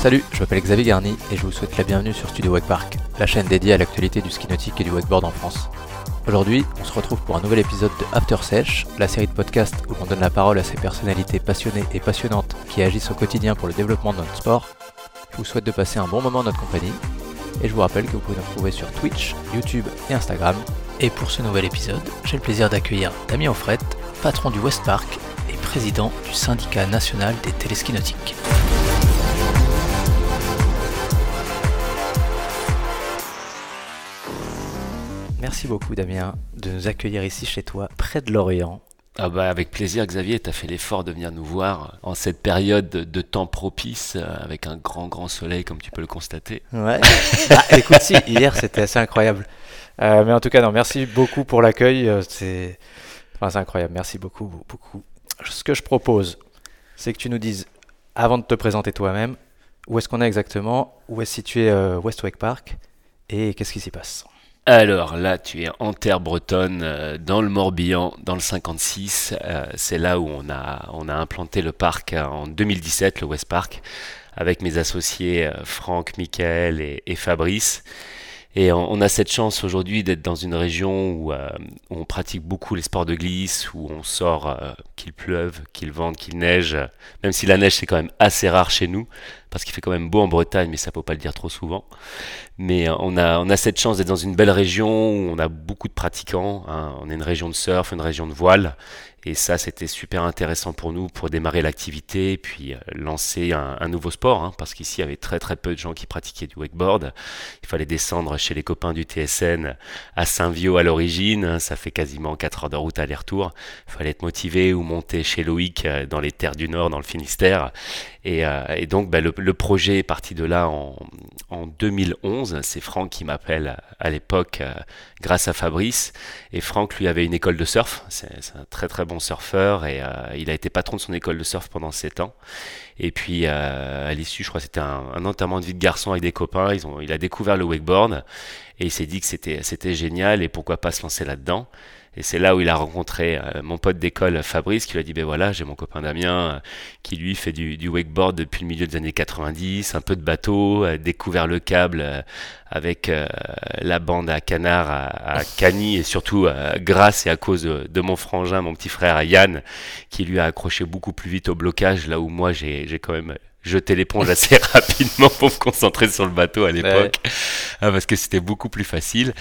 Salut, je m'appelle Xavier Garni et je vous souhaite la bienvenue sur Studio Wakepark, la chaîne dédiée à l'actualité du ski nautique et du wakeboard en France. Aujourd'hui, on se retrouve pour un nouvel épisode de After Sesh, la série de podcasts où l'on donne la parole à ces personnalités passionnées et passionnantes qui agissent au quotidien pour le développement de notre sport. Je vous souhaite de passer un bon moment en notre compagnie et je vous rappelle que vous pouvez nous retrouver sur Twitch, YouTube et Instagram. Et pour ce nouvel épisode, j'ai le plaisir d'accueillir Damien Offret, patron du West Park et président du syndicat national des téléskis nautiques. Merci beaucoup Damien de nous accueillir ici chez toi, près de Lorient. Ah bah avec plaisir Xavier, tu as fait l'effort de venir nous voir en cette période de temps propice euh, avec un grand grand soleil comme tu peux le constater. Ouais. bah, écoute si, hier c'était assez incroyable. Euh, mais en tout cas non, merci beaucoup pour l'accueil, euh, c'est enfin, c'est incroyable, merci beaucoup beaucoup. Ce que je propose, c'est que tu nous dises avant de te présenter toi-même, où est-ce qu'on est exactement, où est situé West Wake Park et qu'est-ce qui s'y passe? Alors là, tu es en terre bretonne, euh, dans le Morbihan, dans le 56. Euh, c'est là où on a, implanté le parc en 2017, le West Park, avec mes associés euh, Franck, Michael et Fabrice. Et on, a cette chance aujourd'hui d'être dans une région où, euh, on pratique beaucoup les sports de glisse, où on sort euh, qu'il pleuve, qu'il vente, qu'il neige. Même si la neige c'est quand même assez rare chez nous, parce qu'il fait quand même beau en Bretagne, mais ça peut pas le dire trop souvent. Mais euh, on a, on a cette chance d'être dans une belle région où on a beaucoup de pratiquants. Hein. On est une région de surf, une région de voile, et ça, c'était super intéressant pour nous pour démarrer l'activité puis euh, lancer un, nouveau sport, hein, parce qu'ici, il y avait très très peu de gens qui pratiquaient du wakeboard. Il fallait descendre chez les copains du TSN à Saint-Vio à l'origine, hein, ça fait quasiment 4 heures de route aller-retour. Il fallait être motivé ou monter chez Loïc euh, dans les terres du Nord, dans le Finistère. Et, euh, donc, bah, le, projet est parti de là en, en 2011. C'est Franck qui m'appelle à l'époque grâce à Fabrice. Et Franck, lui, avait une école de surf. C'est un très très bon surfeur et euh, il a été patron de son école de surf pendant 7 ans. Et puis euh, à l'issue, je crois que c'était un, un, enterrement de vie de garçon avec des copains. Il a découvert le wakeboard et il s'est dit que c'était génial et pourquoi pas se lancer là-dedans. Et c'est là où il a rencontré euh, mon pote d'école Fabrice qui lui a dit ben voilà j'ai mon copain Damien euh, qui lui fait du, wakeboard depuis le milieu des années 90, un peu de bateau, a découvert le câble euh, avec la bande à canard à, à Cagny. Et surtout grâce et à cause de, mon frangin, mon petit frère Yann qui lui a accroché beaucoup plus vite au blocage là où moi j'ai quand même jeter l'éponge assez rapidement pour me concentrer sur le bateau à l'époque, hein, parce que c'était beaucoup plus facile.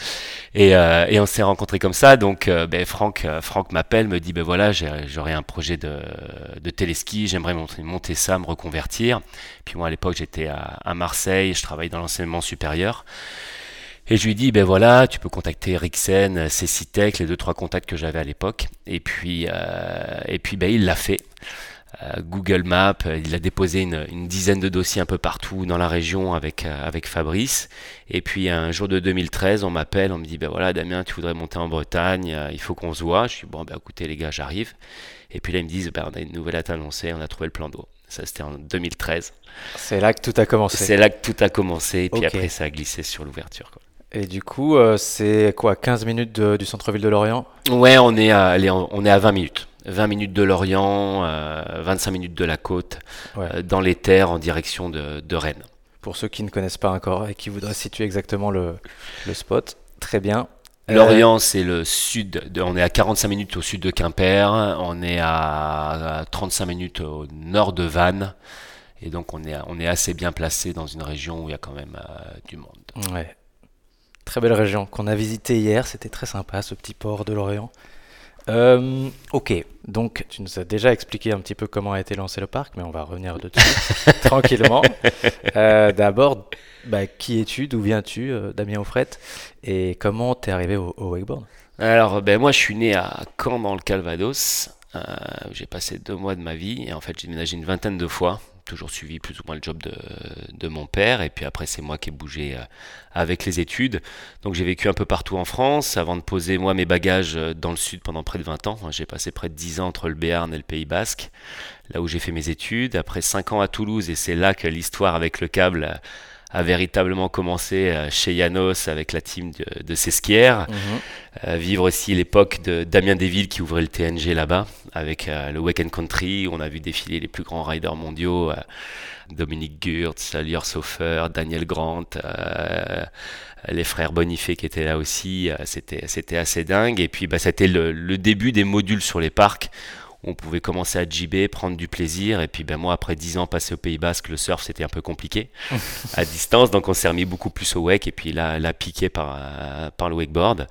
Et, euh, et on s'est rencontrés comme ça. Donc, euh, ben, Franck, euh, Franck m'appelle, me dit ben voilà, j'aurais un projet de, de téléski, j'aimerais monter, monter, ça, me reconvertir. Puis moi à l'époque j'étais à, à, Marseille, je travaille dans l'enseignement supérieur. Et je lui dis, ben voilà, tu peux contacter Rixen, Cecitech, les deux trois contacts que j'avais à l'époque. Et puis, euh, et puis, ben il l'a fait. Euh, Google Maps, euh, il a déposé une, dizaine de dossiers un peu partout dans la région avec, euh, avec Fabrice. Et puis un jour de 2013, on m'appelle, on me dit, ben voilà Damien, tu voudrais monter en Bretagne, il faut qu'on se voit. Je suis bon, ben écoutez les gars, j'arrive. Et puis là, ils me disent, ben, on a une nouvelle à annoncée, on a trouvé le plan d'eau. Ça, c'était en 2013. C'est là que tout a commencé. C'est là que tout a commencé. Et puis après, ça a glissé sur l'ouverture. Et du coup, c'est quoi, 15 minutes du centre-ville de Lorient? Ouais, on est, à, on est à 20 minutes. 20 minutes de Lorient, 25 euh, minutes de la côte, euh, dans les terres en direction de, Rennes. Pour ceux qui ne connaissent pas encore et qui voudraient situer exactement le, spot, très bien. Euh, Lorient, c'est le sud. on est à 45 minutes au sud de Quimper. On est à, 35 minutes au nord de Vannes. Et donc, on est, on est assez bien placé dans une région où il y a quand même du monde. Ouais. Très belle région qu'on a visité hier. C'était très sympa, ce petit port de Lorient. Euh, ok, donc tu nous as déjà expliqué un petit peu comment a été lancé le parc, mais on va revenir dessus tranquillement. Euh, d'abord, bah, qui es-tu, d'où viens-tu, euh, Damien Offret, et comment t'es arrivé au, wakeboard? Alors, ben, moi je suis né à Caen dans le Calvados, où j'ai passé deux mois de ma vie, et en fait j'ai déménagé une vingtaine de fois toujours suivi plus ou moins le job de, de mon père. Et puis après, c'est moi qui ai bougé euh, avec les études. Donc j'ai vécu un peu partout en France avant de poser moi mes bagages euh, dans le sud pendant près de 20 ans. J'ai passé près de 10 ans entre le Béarn et le Pays Basque, là où j'ai fait mes études. Après 5 ans à Toulouse, et c'est là que l'histoire avec le câble a véritablement commencé euh, chez Janos avec la team de, de Sesquière. Mhm. vivre aussi l'époque de Damien Desvilles qui ouvrait le TNG là-bas avec le Wake Country. On a vu défiler les plus grands riders mondiaux. Dominique Gurtz, Lior Sofer, Daniel Grant, les frères Bonifay qui étaient là aussi, c'était, c'était assez dingue. Et puis bah, c'était le, le, début des modules sur les parcs on pouvait commencer à jibber, prendre du plaisir. Et puis ben moi, après 10 ans passé au Pays Basque, le surf c'était un peu compliqué à distance, donc on s'est remis beaucoup plus au wake et puis là, là piqué par, euh, par le wakeboard.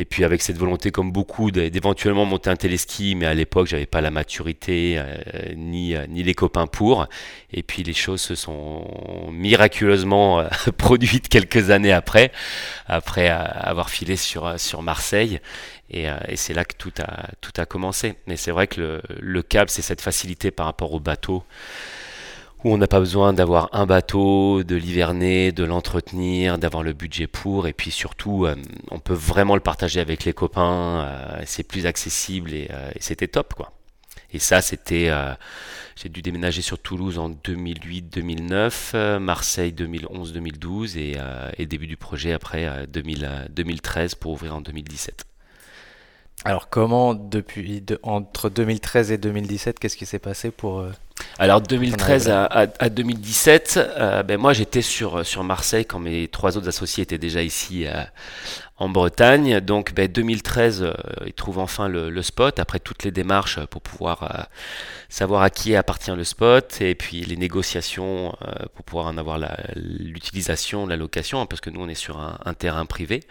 Et puis avec cette volonté, comme beaucoup, d'éventuellement monter un téléski, mais à l'époque, j'avais pas la maturité euh, ni, euh, ni les copains pour. Et puis les choses se sont miraculeusement produites quelques années après, après avoir filé sur, sur Marseille. Et, euh, et c'est là que tout a, tout a commencé. Mais c'est vrai que le, le câble, c'est cette facilité par rapport au bateau, où on n'a pas besoin d'avoir un bateau, de l'hiverner, de l'entretenir, d'avoir le budget pour. Et puis surtout, euh, on peut vraiment le partager avec les copains. Euh, c'est plus accessible et, et c'était top, quoi. Et ça, c'était. j'ai dû déménager sur Toulouse en 2008-2009, Marseille 2011-2012 et, et, début du projet après 2000, 2013 pour ouvrir en 2017. Alors comment, depuis entre 2013 et 2017, qu'est-ce qui s'est passé pour... Euh, Alors 2013 à, 2017, euh, ben moi j'étais sur, sur Marseille quand mes trois autres associés étaient déjà ici euh, en Bretagne. Donc ben, 2013, ils trouvent enfin le, spot après toutes les démarches pour pouvoir savoir à qui appartient le spot et puis les négociations pour pouvoir en avoir l'utilisation, la, location, hein, parce que nous on est sur un terrain privé.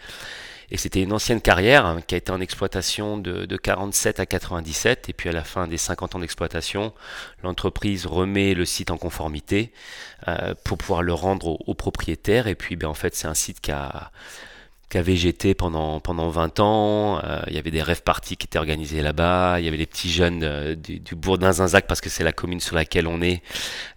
Et c'était une ancienne carrière hein, qui a été en exploitation de, de, 47 à 97. Et puis à la fin des 50 ans d'exploitation, l'entreprise remet le site en conformité euh, pour pouvoir le rendre aux, propriétaires. Et puis ben, en fait, c'est un site qui a qui a végété pendant, pendant 20 ans. Euh, il y avait des rêves parties qui étaient organisés là-bas. Il y avait les petits jeunes euh, du, du bourg d'Inzinzac, parce que c'est la commune sur laquelle on est,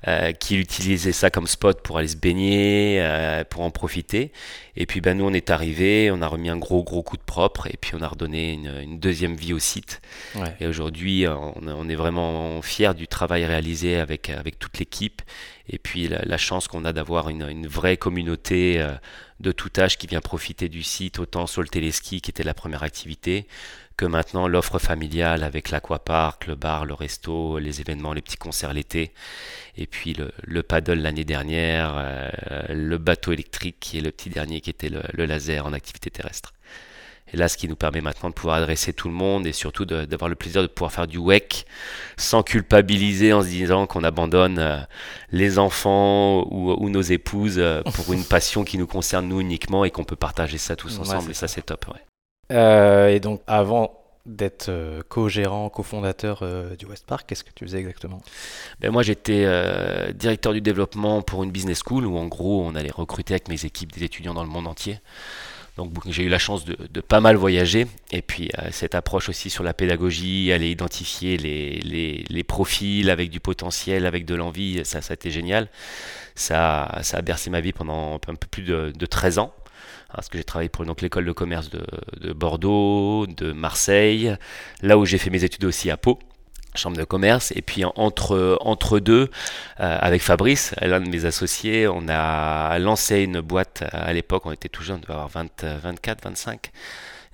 euh, qui utilisaient ça comme spot pour aller se baigner, euh, pour en profiter. Et puis ben, nous, on est arrivés, on a remis un gros, gros coup de propre, et puis on a redonné une, une deuxième vie au site. Ouais. Et aujourd'hui, on, on, est vraiment fiers du travail réalisé avec, avec toute l'équipe. Et puis la, la chance qu'on a d'avoir une, une, vraie communauté de tout âge qui vient profiter du site, autant sur le téléski qui était la première activité, que maintenant l'offre familiale avec l'aquapark, le bar, le resto, les événements, les petits concerts l'été, et puis le, paddle l'année dernière, euh, le bateau électrique qui est le petit dernier qui était le laser en activité terrestre. Et là, ce qui nous permet maintenant de pouvoir adresser tout le monde et surtout d'avoir le plaisir de pouvoir faire du WEC sans culpabiliser en se disant qu'on abandonne euh, les enfants ou, nos épouses euh, pour une passion qui nous concerne nous uniquement et qu'on peut partager ça tous ensemble. et ça, c'est top. Ouais. Euh, et donc, avant d'être co-gérant, cofondateur du West Park, qu'est-ce que tu faisais exactement? Ben Moi, j'étais directeur du développement pour une business school où, en gros, on allait recruter avec mes équipes des étudiants dans le monde entier. Donc j'ai eu la chance de, pas mal voyager et puis euh, cette approche aussi sur la pédagogie, aller identifier les, les, profils avec du potentiel, avec de l'envie, ça, ça a été génial. Ça, a bercé ma vie pendant un peu plus de, de 13 ans. Parce que j'ai travaillé pour l'école de commerce de, Bordeaux, de Marseille, là où j'ai fait mes études aussi à Pau chambre de commerce et puis entre entre deux euh, avec Fabrice l'un de mes associés on a lancé une boîte à l'époque on était tout jeune on devait avoir 20, 24 25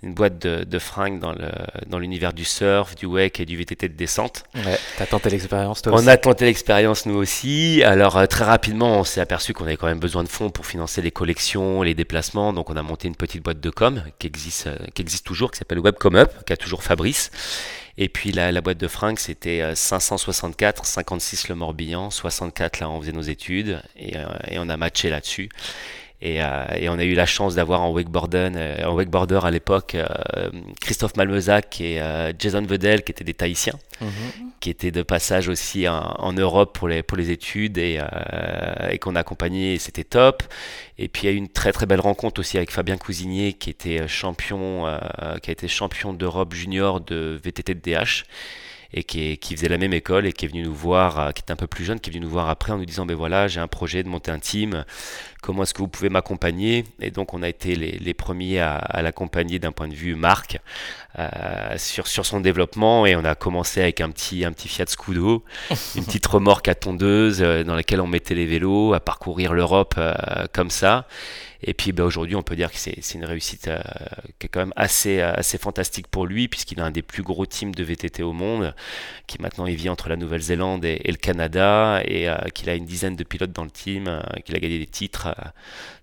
une boîte de, de fringues dans le dans l'univers du surf du wake et du VTT de descente. Ouais, t'as tenté l'expérience toi on a tenté l'expérience nous aussi. Alors euh, très rapidement on s'est aperçu qu'on avait quand même besoin de fonds pour financer les collections les déplacements. Donc on a monté une petite boîte de com qui existe euh, qui existe toujours qui s'appelle Webcom Up qui a toujours Fabrice et puis la, la boîte de fringues, c'était 564, euh, 56 le Morbihan, 64 là on faisait nos études et, euh, et on a matché là-dessus. Et, euh, et, on a eu la chance d'avoir en wakeboarder, euh, en wakeboarder à l'époque euh, Christophe Malmezac et Jason Vedel qui étaient des Tahitiens, mhm. qui étaient de passage aussi en, en, Europe pour les, pour les études et, et qu'on a accompagné et c'était top. Et puis il y a eu une très très belle rencontre aussi avec Fabien Cousinier qui était champion, qui a été champion d'Europe junior de VTT de DH et qui, qui, faisait la même école et qui est venu nous voir, euh, qui était un peu plus jeune, qui est venu nous voir après en nous disant ben voilà j'ai un projet de monter un team, comment est-ce que vous pouvez m'accompagner? Et donc on a été les, les premiers à, à l'accompagner d'un point de vue marque euh, sur, sur son développement. Et on a commencé avec un petit, un petit Fiat Scudo, une petite remorque à tondeuse euh, dans laquelle on mettait les vélos, à parcourir l'Europe euh, comme ça. Et puis bah, aujourd'hui, on peut dire que c'est une réussite euh, qui est quand même assez, assez fantastique pour lui, puisqu'il a un des plus gros teams de VTT au monde, qui maintenant il vit entre la Nouvelle-Zélande et, le Canada, et qu'il a une dizaine de pilotes dans le team, qu'il a gagné des titres,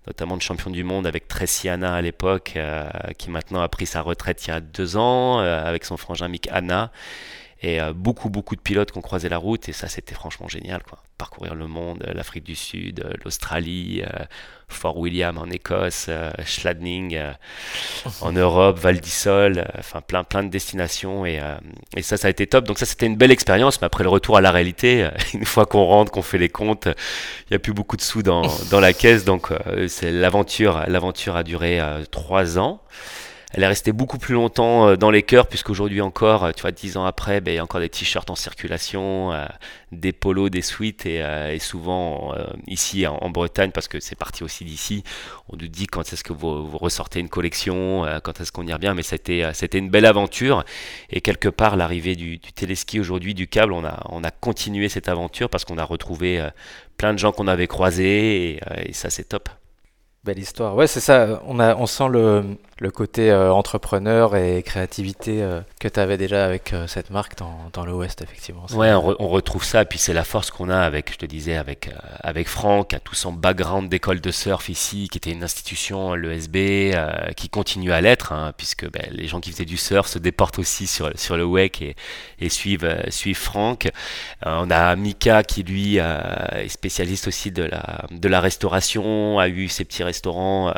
notamment de champion du monde avec Tracy Anna à l'époque, qui maintenant a pris sa retraite il y a deux ans, avec son frangin Mick Anna et euh, beaucoup beaucoup de pilotes qui ont croisé la route et ça c'était franchement génial quoi. Parcourir le monde euh, l'Afrique du Sud euh, l'Australie Fort William en Écosse Schladning en Europe Val d'Isole enfin plein plein de destinations. Et, et, ça ça a été top. Donc ça c'était une belle expérience. Mais après le retour à la réalité une fois qu'on rentre qu'on fait les comptes il n'y a plus beaucoup de sous dans, dans la caisse. Donc c'est l'aventure l'aventure a duré trois ans elle est restée beaucoup plus longtemps euh, dans les cœurs, puisqu'aujourd'hui encore, euh, tu vois, dix ans après, ben, il y a encore des t-shirts en circulation, euh, des polos, des suites, et, souvent ici en, Bretagne, parce que c'est parti aussi d'ici, on nous dit quand est-ce que vous, ressortez une collection, quand est-ce qu'on y revient, mais c'était, c'était une belle aventure, et quelque part, l'arrivée du, téléski aujourd'hui, du câble, on a, on a continué cette aventure parce qu'on a retrouvé plein de gens qu'on avait croisés, et ça c'est top. Belle histoire. Ouais, c'est ça. On, a, on sent le, le côté euh, entrepreneur et créativité euh, que tu avais déjà avec euh, cette marque dans, dans l'Ouest, effectivement. Ouais, on, retrouve ça. Et puis c'est la force qu'on a avec, je te disais, avec, avec Franck, à tout son background d'école de surf ici, qui était une institution, l'ESB, qui continue à l'être, hein, puisque ben, les gens qui faisaient du surf se déportent aussi sur, sur le WEC et, et suivent, suivent Franck. on a Mika qui, lui, est spécialiste aussi de la, de la restauration, a eu ses petits restaurants restaurant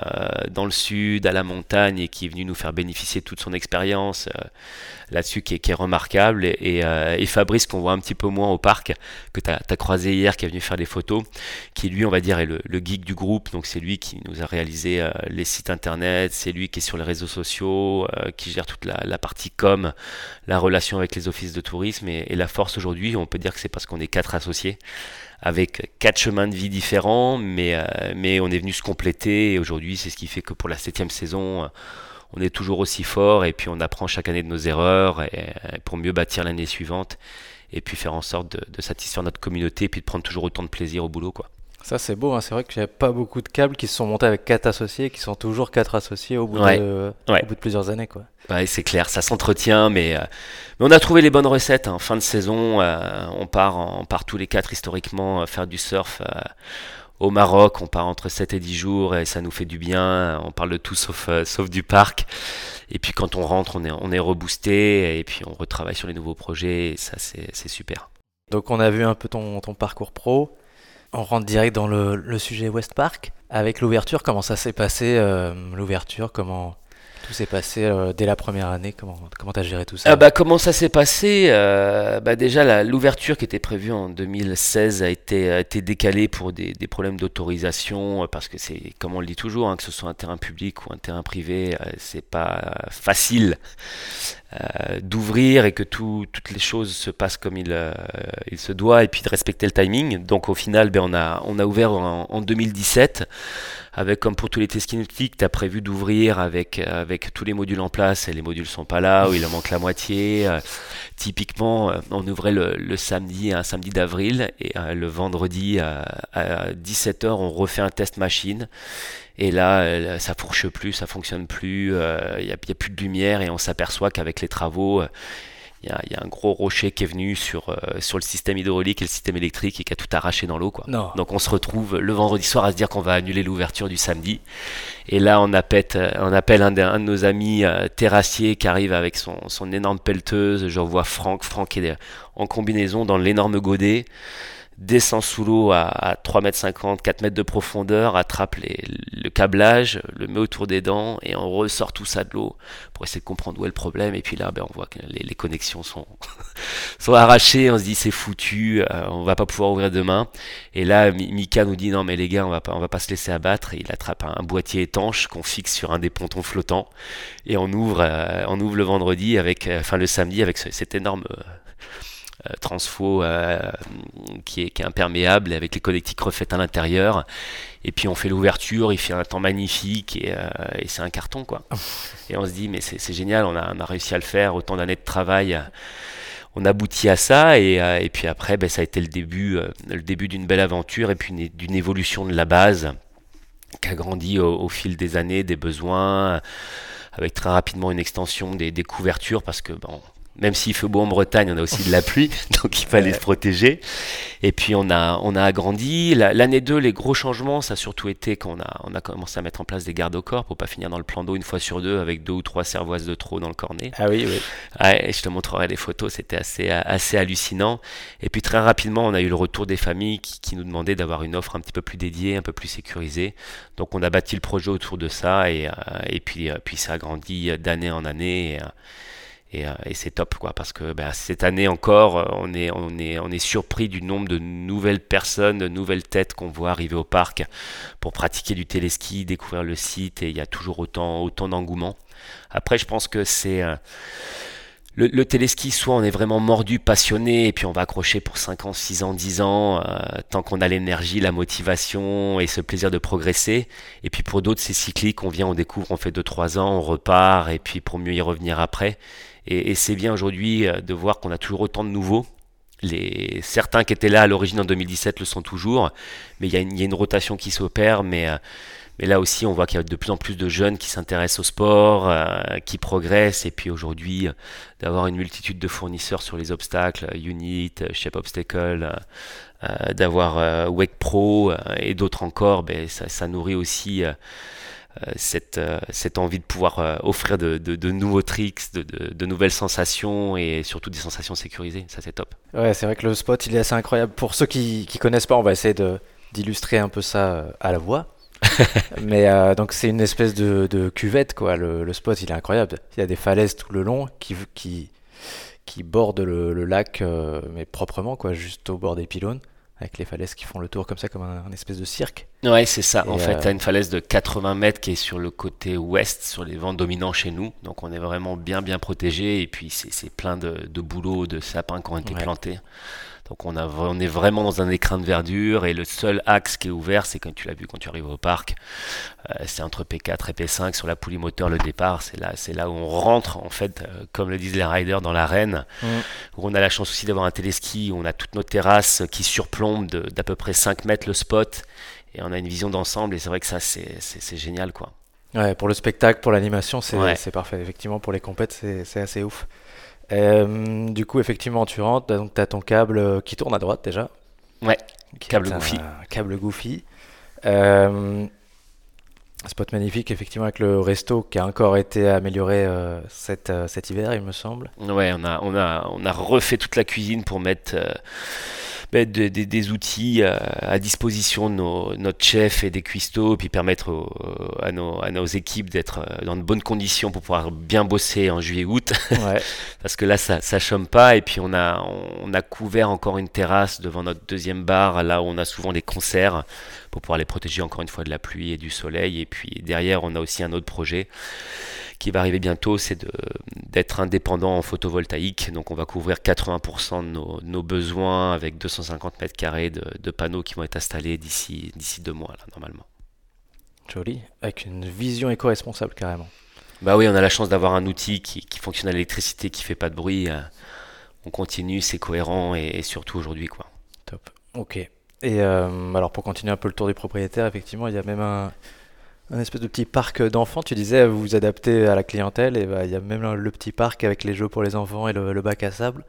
dans le sud, à la montagne, et qui est venu nous faire bénéficier de toute son expérience euh, là-dessus, qui, est remarquable. Euh, et, Fabrice, qu'on voit un petit peu moins au parc, que tu as, croisé hier, qui est venu faire des photos, qui lui, on va dire, est le, geek du groupe. Donc c'est lui qui nous a réalisé les sites internet, c'est lui qui est sur les réseaux sociaux, qui gère toute la, partie com, la relation avec les offices de tourisme. Et la force aujourd'hui, on peut dire que c'est parce qu'on est quatre associés avec quatre chemins de vie différents, mais, euh, mais on est venu se compléter et aujourd'hui c'est ce qui fait que pour la septième saison, euh, on est toujours aussi fort et puis on apprend chaque année de nos erreurs et, pour mieux bâtir l'année suivante et puis faire en sorte de, de, satisfaire notre communauté et puis de prendre toujours autant de plaisir au boulot quoi. Ça, c'est beau. Hein. C'est vrai qu'il n'y a pas beaucoup de câbles qui se sont montés avec quatre associés, qui sont toujours quatre associés au bout, de, au bout de plusieurs années. Quoi. Ouais, c'est clair, ça s'entretient, mais, euh, mais, on a trouvé les bonnes recettes. Hein. fin de saison, euh, on, part on part tous les quatre historiquement euh, faire du surf au Maroc. On part entre 7 et 10 jours et ça nous fait du bien. On parle de tout sauf, sauf du parc. Et puis quand on rentre, on est, on est reboosté et puis on retravaille sur les nouveaux projets. Et ça, c'est super. Donc on a vu un peu ton, ton parcours pro. On rentre direct dans le, sujet West Park. Avec l'ouverture, comment ça s'est passé euh, L'ouverture, comment tout s'est passé euh, dès la première année Comment comment as géré tout ça ah bah, Comment ça s'est passé euh, bah Déjà, l'ouverture qui était prévue en 2016 a été, a été décalée pour des, problèmes d'autorisation, parce que c'est, comme on le dit toujours, hein, que ce soit un terrain public ou un terrain privé, c'est pas facile euh, d'ouvrir et que toutes les choses se passent comme il, euh, il, se doit et puis de respecter le timing. Donc au final, ben, on, a, on a ouvert en, 2017 avec comme pour tous les tests kinétiques, tu as prévu d'ouvrir avec, avec tous les modules en place et les modules sont pas là ou il en manque la moitié. Euh, typiquement, on ouvrait le, samedi, un samedi d'avril et le vendredi à 17h, on refait un test machine et là, ça fourche plus, ça fonctionne plus, il euh, n'y a, plus de lumière et on s'aperçoit qu'avec les travaux, il y, a un gros rocher qui est venu sur, euh, sur le système hydraulique et le système électrique et qui a tout arraché dans l'eau. Quoi. Donc on se retrouve le vendredi soir à se dire qu'on va annuler l'ouverture du samedi. Et là, on appelle, on appelle un, de, un de nos amis euh, terrassiers qui arrive avec son, son énorme pelleteuse. Je vois Franck, Franck est en combinaison dans l'énorme godet descend sous l'eau à, 3,50 m, 4 mètres de profondeur, attrape le câblage, le met autour des dents et on ressort tout ça de l'eau pour essayer de comprendre où est le problème. Et puis là, ben, on voit que les, connexions sont, sont arrachées, on se dit c'est foutu, euh, on va pas pouvoir ouvrir demain. Et là, Mika nous dit non mais les gars, on va pas, on va pas se laisser abattre. il attrape un, boîtier étanche qu'on fixe sur un des pontons flottants et on ouvre, euh, on ouvre le vendredi avec, euh, enfin le samedi avec cet énorme euh, transfo euh, qui, est, qui, est, imperméable avec les connectiques refaites à l'intérieur. Et puis on fait l'ouverture, il fait un temps magnifique et, euh, et c'est un carton quoi. Et on se dit mais c'est génial, on a, on a, réussi à le faire, autant d'années de travail. On aboutit à ça et, et puis après ben, ça a été le début, le début d'une belle aventure et puis d'une évolution de la base qui a grandi au, fil des années, des besoins, avec très rapidement une extension des, des couvertures, parce que bon, même s'il fait beau en Bretagne, on a aussi de la pluie, donc il fallait se protéger. Et puis on a, on a agrandi. L'année 2, les gros changements, ça a surtout été quand on a, on a commencé à mettre en place des gardes au corps pour pas finir dans le plan d'eau une fois sur deux avec deux ou trois cervoises de trop dans le cornet. Ah oui, oui. Ouais, je te montrerai des photos, c'était assez, assez hallucinant. Et puis très rapidement, on a eu le retour des familles qui, qui nous demandaient d'avoir une offre un petit peu plus dédiée, un peu plus sécurisée. Donc on a bâti le projet autour de ça et, euh, et puis, euh, puis ça a grandi d'année en année. Et, euh, et, c'est top quoi parce que bah, cette année encore euh, on est, on, est, on est surpris du nombre de nouvelles personnes, de nouvelles têtes qu'on voit arriver au parc pour pratiquer du téléski, découvrir le site et il y a toujours autant, autant d'engouement. Après je pense que c'est... Euh, le, le, téléski, soit on est vraiment mordu, passionné, et puis on va accrocher pour 5 ans, 6 ans, 10 ans, tant qu'on a l'énergie, la motivation et ce plaisir de progresser. Et puis pour d'autres, c'est cyclique, on vient, on découvre, on fait 2-3 ans, on repart, et puis pour mieux y revenir après. Et, c'est bien aujourd'hui euh, de voir qu'on a toujours autant de nouveaux. Les, certains qui étaient là à l'origine en 2017 le sont toujours, mais il y, a une, rotation qui s'opère. Mais, euh, mais là aussi, on voit qu'il y a de plus en plus de jeunes qui s'intéressent au sport, euh, qui progressent. Et puis aujourd'hui, d'avoir une multitude de fournisseurs sur les obstacles, Unit, Shape Obstacle, d'avoir Wake Pro et d'autres encore, ben, ça, nourrit aussi euh, cette, euh, cette envie de pouvoir euh, offrir de, de, nouveaux tricks, de, de, nouvelles sensations et surtout des sensations sécurisées. Ça, c'est top. Ouais, c'est vrai que le spot, il est assez incroyable. Pour ceux qui ne connaissent pas, on va essayer d'illustrer un peu ça à la voix. Mais donc c'est une espèce de, cuvette quoi. Le, le, spot il est incroyable. Il y a des falaises tout le long qui qui, qui bordent le, le lac mais proprement quoi, juste au bord des pylônes avec les falaises qui font le tour comme ça, comme un, espèce de cirque. Ouais, c'est ça. en fait, tu as une falaise de 80 mètres qui est sur le côté ouest, sur les vents dominants chez nous. Donc, on est vraiment bien, bien protégé. Et puis, c'est plein de, de bouleaux, de sapins qui ont été plantés. Donc on, a, on est vraiment dans un écrin de verdure et le seul axe qui est ouvert, c'est quand tu l'as vu quand tu arrives au parc, euh, c'est entre P4 et P5 sur la poulie moteur le départ. C'est là, c'est là où on rentre en fait, euh, comme le disent les riders, dans l'arène. Mmh. Où on a la chance aussi d'avoir un téléski, où on a toutes nos terrasses qui surplombent d'à peu près 5 mètres le spot et on a une vision d'ensemble et c'est vrai que ça c'est, génial quoi. Ouais, pour le spectacle, pour l'animation, c'est, c'est parfait. Effectivement, pour les compètes, c'est assez ouf. Euh, du coup, effectivement, tu rentres, donc tu as ton câble euh, qui tourne à droite déjà. Ouais, câble Goofy. Câble Goofy. Euh, spot magnifique, effectivement, avec le resto qui a encore été amélioré euh, cet, cet, hiver, il me semble. Ouais, on a, on, a, on a refait toute la cuisine pour mettre ben, des outils euh, à, disposition de notre chef et des cuistots, puis permettre à, nos, à, nos, équipes d'être euh, dans de bonnes conditions pour pouvoir bien bosser en juillet-août. Parce que là, ça, ça chôme pas. Et puis, on a, on a couvert encore une terrasse devant notre deuxième bar, là où on a souvent les concerts, pour pouvoir les protéger encore une fois de la pluie et du soleil. Et puis, derrière, on a aussi un autre projet qui va arriver bientôt, c'est d'être indépendant en photovoltaïque. Donc on va couvrir 80% de nos, besoins avec 250 mètres carrés de, panneaux qui vont être installés d'ici deux mois, là, normalement. Joli, avec une vision éco-responsable carrément. Bah oui, on a la chance d'avoir un outil qui, fonctionne à l'électricité, qui fait pas de bruit. Euh, on continue, c'est cohérent et, surtout aujourd'hui quoi. Top. Ok. Et euh, alors pour continuer un peu le tour des propriétaires, effectivement, il y a même un, un espèce de petit parc d'enfants. Tu disais, vous vous adaptez à la clientèle, et bah, il y a même le petit parc avec les jeux pour les enfants et le, bac à sable,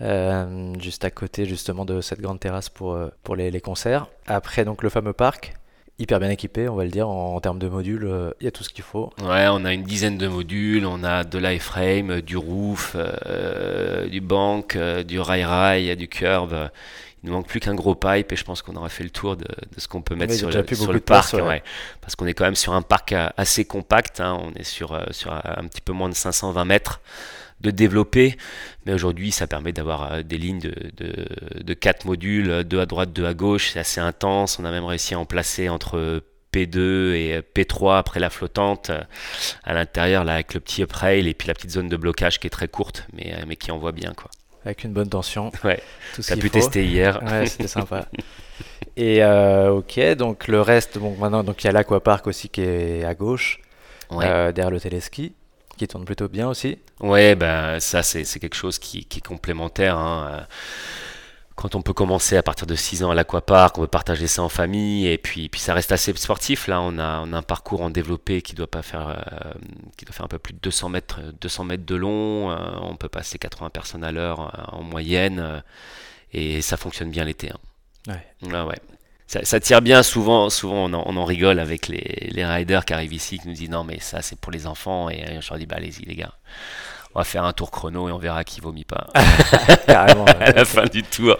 euh, juste à côté justement de cette grande terrasse pour, euh, pour les, concerts. Après, donc le fameux parc, hyper bien équipé, on va le dire, en, termes de modules, euh, il y a tout ce qu'il faut. Ouais, on a une dizaine de modules, on a de l'iframe, du roof, du bank, du rail-rail, du curve il nous manque plus qu'un gros pipe et je pense qu'on aura fait le tour de, ce qu'on peut mettre sur, le, sur le parc. Parce qu'on est quand même sur un parc assez compact. Hein. on est sur, euh, sur un petit peu moins de 520 mètres de développer. Mais aujourd'hui, ça permet d'avoir euh, des lignes de, de, de 4 modules, deux à droite, deux à gauche. C'est assez intense. On a même réussi à en placer entre P2 et P3 après la flottante à l'intérieur là avec le petit uprail et puis la petite zone de blocage qui est très courte mais, mais qui envoie bien quoi avec une bonne tension. Ouais. Tout pu tester hier. Ouais, c'était sympa. Et euh, ok, donc le reste, bon, maintenant, donc il y a l'aquapark aussi qui est à gauche, euh, derrière le téléski, qui tourne plutôt bien aussi. Ouais, ben ça c'est quelque chose qui, qui, est complémentaire. Hein. Quand on peut commencer à partir de 6 ans à l'aquapark, on peut partager ça en famille, et puis, puis ça reste assez sportif. Là, on a, on a un parcours en développé qui doit pas faire, euh, qui doit faire un peu plus de 200 mètres, 200 mètres de long. Euh, on peut passer 80 personnes à l'heure euh, en moyenne, et ça fonctionne bien l'été. Hein. Ouais. ouais. Ça, ça, tire bien souvent, souvent on en, on en rigole avec les, les, riders qui arrivent ici, qui nous disent non mais ça c'est pour les enfants, et je leur dis bah allez-y les gars on va faire un tour chrono et on verra qui vomit pas. Carrément. à la fin du tour.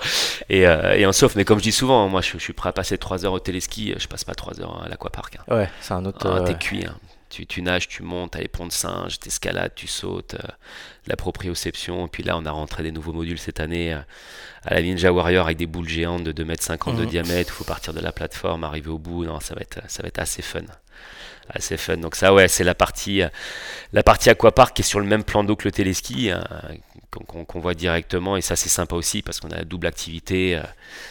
Et, euh, et en sauf, mais comme je dis souvent, moi je, suis prêt à passer 3 heures au téléski, je passe pas 3 heures à l'aquapark. Hein. Ouais, c'est un autre. Ah, T'es cuit. Hein. Tu, tu, nages, tu montes, à les ponts de singe, t'escalades, tu sautes, euh, la proprioception. Et puis là, on a rentré des nouveaux modules cette année euh, à la Ninja Warrior avec des boules géantes de 2m50 de mhm. diamètre. Il faut partir de la plateforme, arriver au bout. Non, ça va être, ça va être assez fun assez fun. Donc ça, ouais, c'est la partie, euh, la partie aquapark qui est sur le même plan d'eau que le téléski, hein, qu'on voit directement. Et ça, c'est sympa aussi parce qu'on a la double activité, euh,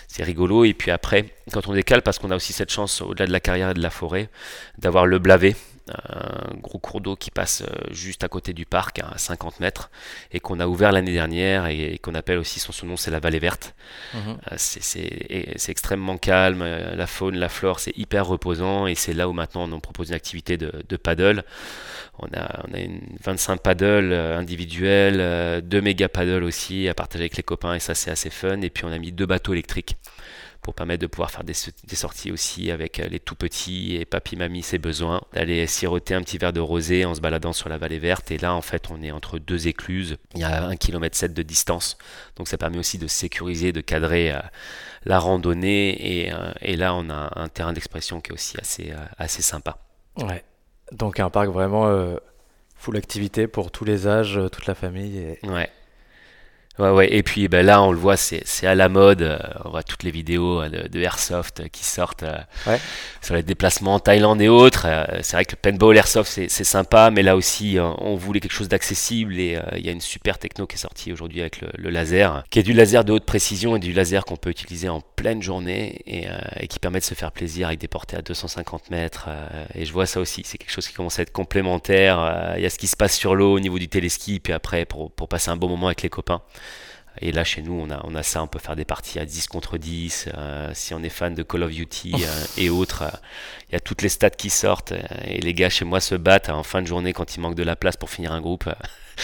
c'est rigolo. Et puis après, quand on décale, parce qu'on a aussi cette chance, au-delà de la carrière et de la forêt, d'avoir le blavé un gros cours d'eau qui passe euh, juste à côté du parc, à 50 mètres, et qu'on a ouvert l'année dernière et, qu'on appelle aussi son, nom, c'est la vallée verte. Euh, c'est extrêmement calme, euh, la faune, la flore, c'est hyper reposant, et c'est là où maintenant on propose une activité de, paddle. On a, on a une 25 paddles individuels, deux méga paddles aussi à partager avec les copains, et ça c'est assez fun. Et puis on a mis deux bateaux électriques pour permettre de pouvoir faire des, sorties aussi avec euh, les tout petits et papy mamie ses besoins, d'aller siroter un petit verre de rosé en se baladant sur la vallée verte et là en fait on est entre deux écluses, il y a 1 km 7 de distance donc ça permet aussi de sécuriser, de cadrer euh, la randonnée et, euh, et, là on a un terrain d'expression qui est aussi assez, assez sympa. Ouais, donc un parc vraiment full activité pour tous les âges, toute la famille. Et... Ouais. Ouais, ouais. Et puis ben là, on le voit, c'est, à la mode. Euh, on voit toutes les vidéos euh, de, de Airsoft qui sortent euh, ouais. sur les déplacements en Thaïlande et autres. c'est vrai que le paintball Airsoft, c'est, sympa, mais là aussi, on voulait quelque chose d'accessible et il y a une super techno qui est sortie aujourd'hui avec le, le, laser, qui est du laser de haute précision et du laser qu'on peut utiliser en pleine journée et, et, qui permet de se faire plaisir avec des portées à 250 mètres. et je vois ça aussi, c'est quelque chose qui commence à être complémentaire. Il y a ce qui se passe sur l'eau au niveau du téléski, puis après, pour, pour passer un bon moment avec les copains. Et là, chez nous, on a, on a ça, on peut faire des parties à 10 contre 10. Euh, si on est fan de Call of Duty euh, et autres, euh, il y a toutes les stats qui sortent. et les gars chez moi se battent en fin de journée quand il manque de la place pour finir un groupe,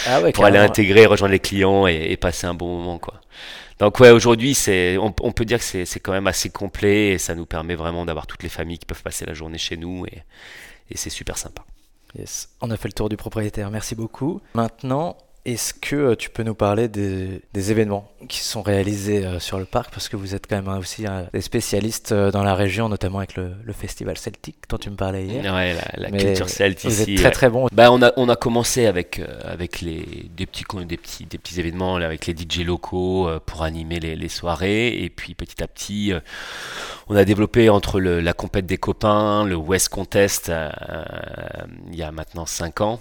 ah pour aller intégrer, rejoindre les clients et, passer un bon moment. Quoi. Donc ouais, aujourd'hui, c'est, on, peut dire que c'est, quand même assez complet et ça nous permet vraiment d'avoir toutes les familles qui peuvent passer la journée chez nous et, et c'est super sympa. Yes. On a fait le tour du propriétaire, merci beaucoup. Maintenant, est-ce que euh, tu peux nous parler des, événements qui sont réalisés euh, sur le parc? Parce que vous êtes quand même aussi des spécialistes euh, dans la région, notamment avec le, festival celtique dont tu me parlais hier. Ouais, la, culture celtique ici. Vous êtes très très bon. Bah, on, a, on a commencé avec, avec les, des, petits, des, petits, des petits événements avec les DJ locaux pour animer les, les, soirées. Et puis petit à petit, on a développé entre le, la compète des copains, le West Contest, il y a maintenant 5 ans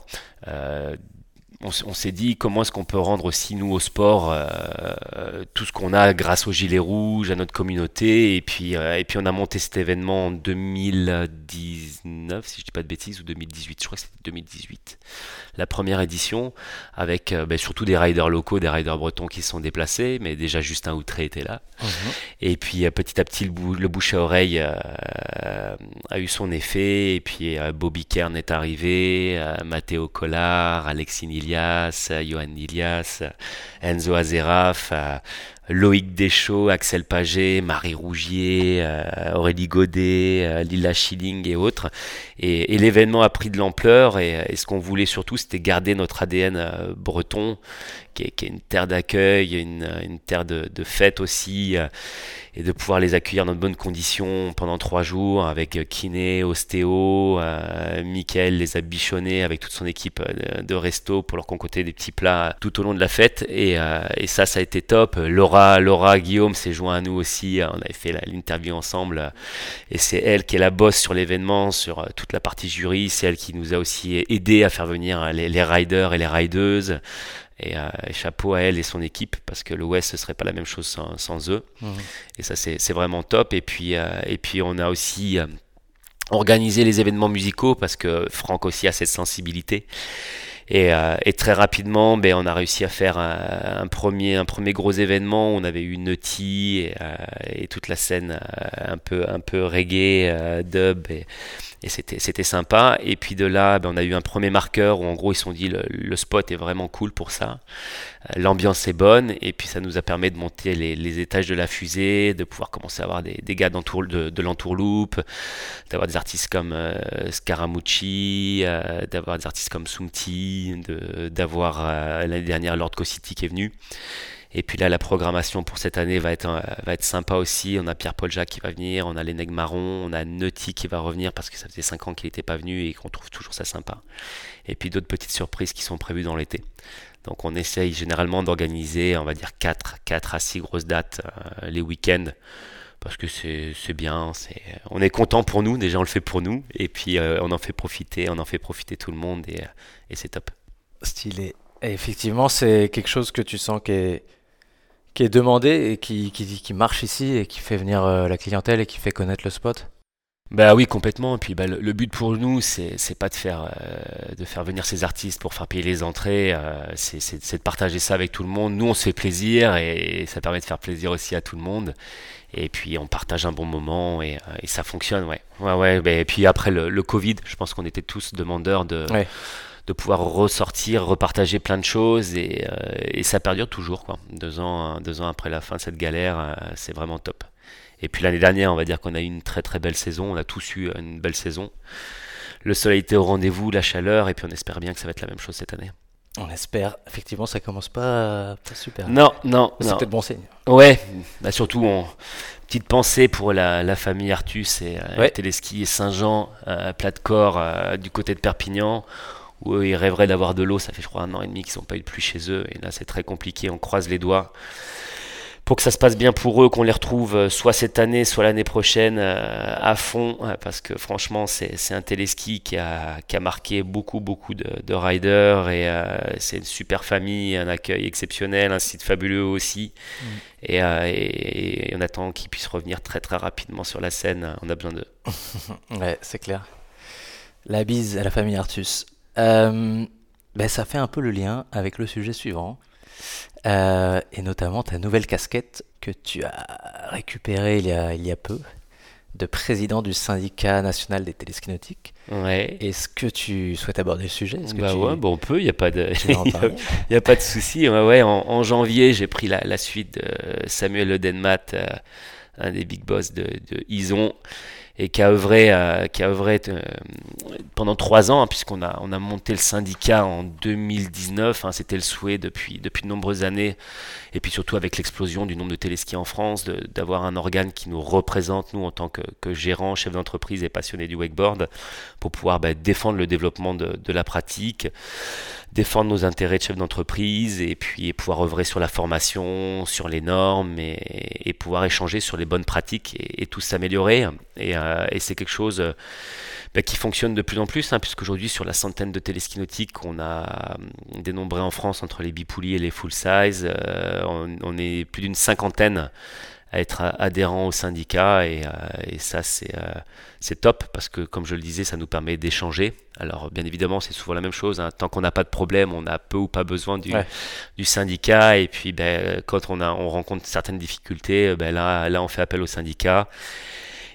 on, s'est dit comment est-ce qu'on peut rendre aussi nous au sport euh, tout ce qu'on a grâce au gilet rouge, à notre communauté. Et puis euh, et puis on a monté cet événement en 2019 si je dis pas de bêtises ou 2018 je crois que c'était 2018 la première édition avec euh, ben, surtout des riders locaux des riders bretons qui se sont déplacés. Mais déjà Justin Outré était là. Mhm. et puis petit à petit le, le bouche à oreille a eu son effet. Et puis Bobby Kern est arrivé Matteo Collard Alexis Nili Johan Ilias, Enzo Azeraf, Loïc Deschaux, Axel Paget, Marie Rougier, euh, Aurélie Godet, euh, Lila Schilling et autres. Et, l'événement a pris de l'ampleur et, ce qu'on voulait surtout c'était garder notre ADN euh, breton, qui est, une terre d'accueil, une, terre de, fête aussi et de pouvoir les accueillir dans de bonnes conditions pendant trois jours avec kiné, ostéo, euh, Michael les a bichonnés avec toute son équipe euh, de, resto pour leur concocter des petits plats tout au long de la fête et, euh, ça ça a été top. Laura, Laura Guillaume s'est joint à nous aussi, on avait fait l'interview ensemble et c'est elle qui est la boss sur l'événement, sur toute la partie jury, c'est elle qui nous a aussi aidé à faire venir les riders et les rideuses. Euh, et, chapeau à elle et son équipe parce que l'Ouest ce serait pas la même chose sans, eux. Mmh. Et ça c'est vraiment top. Et puis, euh, et puis on a aussi euh, organisé les événements musicaux parce que Franck aussi a cette sensibilité. Et, très rapidement, ben, on a réussi à faire un, premier, un premier gros événement. On avait eu Nutty et, et toute la scène un peu, un peu reggae, dub. Et, et c'était sympa. Et puis de là, ben, on a eu un premier marqueur où en gros ils se sont dit le, spot est vraiment cool pour ça. Euh, l'ambiance est bonne et puis ça nous a permis de monter les, étages de la fusée, de pouvoir commencer à avoir des, des gars de, de l'entourloupe, d'avoir des artistes comme euh, Scaramucci, euh, d'avoir des artistes comme Sumti, d'avoir l'année dernière Lord City qui est venu. Et puis là, la programmation pour cette année va être, va être sympa aussi. On a Pierre-Paul Jacques qui va venir, on a les Marron, on a Nutty qui va revenir parce que ça faisait 5 ans qu'il n'était pas venu et qu'on trouve toujours ça sympa. Et puis d'autres petites surprises qui sont prévues dans l'été. Donc on essaye généralement d'organiser, on va dire 4, 4 à 6 grosses dates euh, les week-ends parce que c'est bien, c'est on est content pour nous, déjà on le fait pour nous, et puis euh, on en fait profiter, on en fait profiter tout le monde, et, et c'est top. Stylé. Effectivement, c'est quelque chose que tu sens qui est, qui est demandé et qui, qui, qui, marche ici et qui fait venir euh, la clientèle et qui fait connaître le spot bah oui, complètement. Et puis bah, le, but pour nous, c'est pas de faire, euh, de faire venir ces artistes pour faire payer les entrées, euh, c'est de partager ça avec tout le monde. Nous, on se fait plaisir et, ça permet de faire plaisir aussi à tout le monde. Et puis on partage un bon moment et, et ça fonctionne, ouais. ouais, ouais bah, et puis après le, le Covid, je pense qu'on était tous demandeurs de, de pouvoir ressortir, repartager plein de choses et, euh, ça perdure toujours. Quoi. Deux, ans, deux ans après la fin de cette galère, euh, c'est vraiment top. Et puis l'année dernière, on va dire qu'on a eu une très très belle saison, on a tous eu une belle saison. Le soleil était au rendez-vous, la chaleur, et puis on espère bien que ça va être la même chose cette année. On espère. Effectivement, ça commence pas, super. Non, non. C'est peut-être bon signe. Ouais, bah surtout, on... petite pensée pour la, famille Artus et euh, Téléski et Saint-Jean, euh, plat de corps du côté de Perpignan où ils rêveraient d'avoir de l'eau. Ça fait, je crois, un an et demi qu'ils n'ont pas eu de pluie chez eux. Et là, c'est très compliqué. On croise les doigts pour que ça se passe bien pour eux, qu'on les retrouve euh, soit cette année, soit l'année prochaine euh, à fond. Euh, parce que franchement, c'est un téléski qui a, qui a marqué beaucoup, beaucoup de, de riders. Et c'est une super famille, un accueil exceptionnel, un site fabuleux aussi. Mm. Et, et, on attend qu'ils puissent revenir très, très rapidement sur la scène. On a besoin d'eux. ouais, c'est clair. La bise à la famille Artus. Euh, ben, ça fait un peu le lien avec le sujet suivant, euh, et notamment ta nouvelle casquette que tu as récupérée il y a, il y a peu, de président du syndicat national des télésquinotiques. Ouais. Est-ce que tu souhaites aborder le sujet? Bah ouais, bon, on peut, il n'y a pas de, y a, pas de souci. Ouais, en, janvier, j'ai pris la, la, suite de Samuel Odenmat, euh, un des big boss de, de Ison et qui a œuvré, euh, qui a œuvré euh, pendant trois ans, hein, puisqu'on a, on a monté le syndicat en 2019. Hein, C'était le souhait depuis, depuis de nombreuses années, et puis surtout avec l'explosion du nombre de téléskis en France, d'avoir un organe qui nous représente, nous, en tant que, gérant, chef d'entreprise et passionné du wakeboard, pour pouvoir bah, défendre le développement de, la pratique, défendre nos intérêts de chef d'entreprise, et puis pouvoir œuvrer sur la formation, sur les normes, et, pouvoir échanger sur les bonnes pratiques et, et tout s'améliorer. Et, euh, et c'est quelque chose euh, bah, qui fonctionne de plus en plus, hein, puisqu'aujourd'hui sur la centaine de téleskinotiques qu'on a euh, dénombré en France entre les bipoulis et les full size, on, est plus d'une cinquantaine à être adhérents au syndicat et, ça c'est c'est top parce que comme je le disais ça nous permet d'échanger. Alors bien évidemment c'est souvent la même chose hein. tant qu'on n'a pas de problème on a peu ou pas besoin du, du syndicat et puis ben, quand on, a, on rencontre certaines difficultés ben, là, là on fait appel au syndicat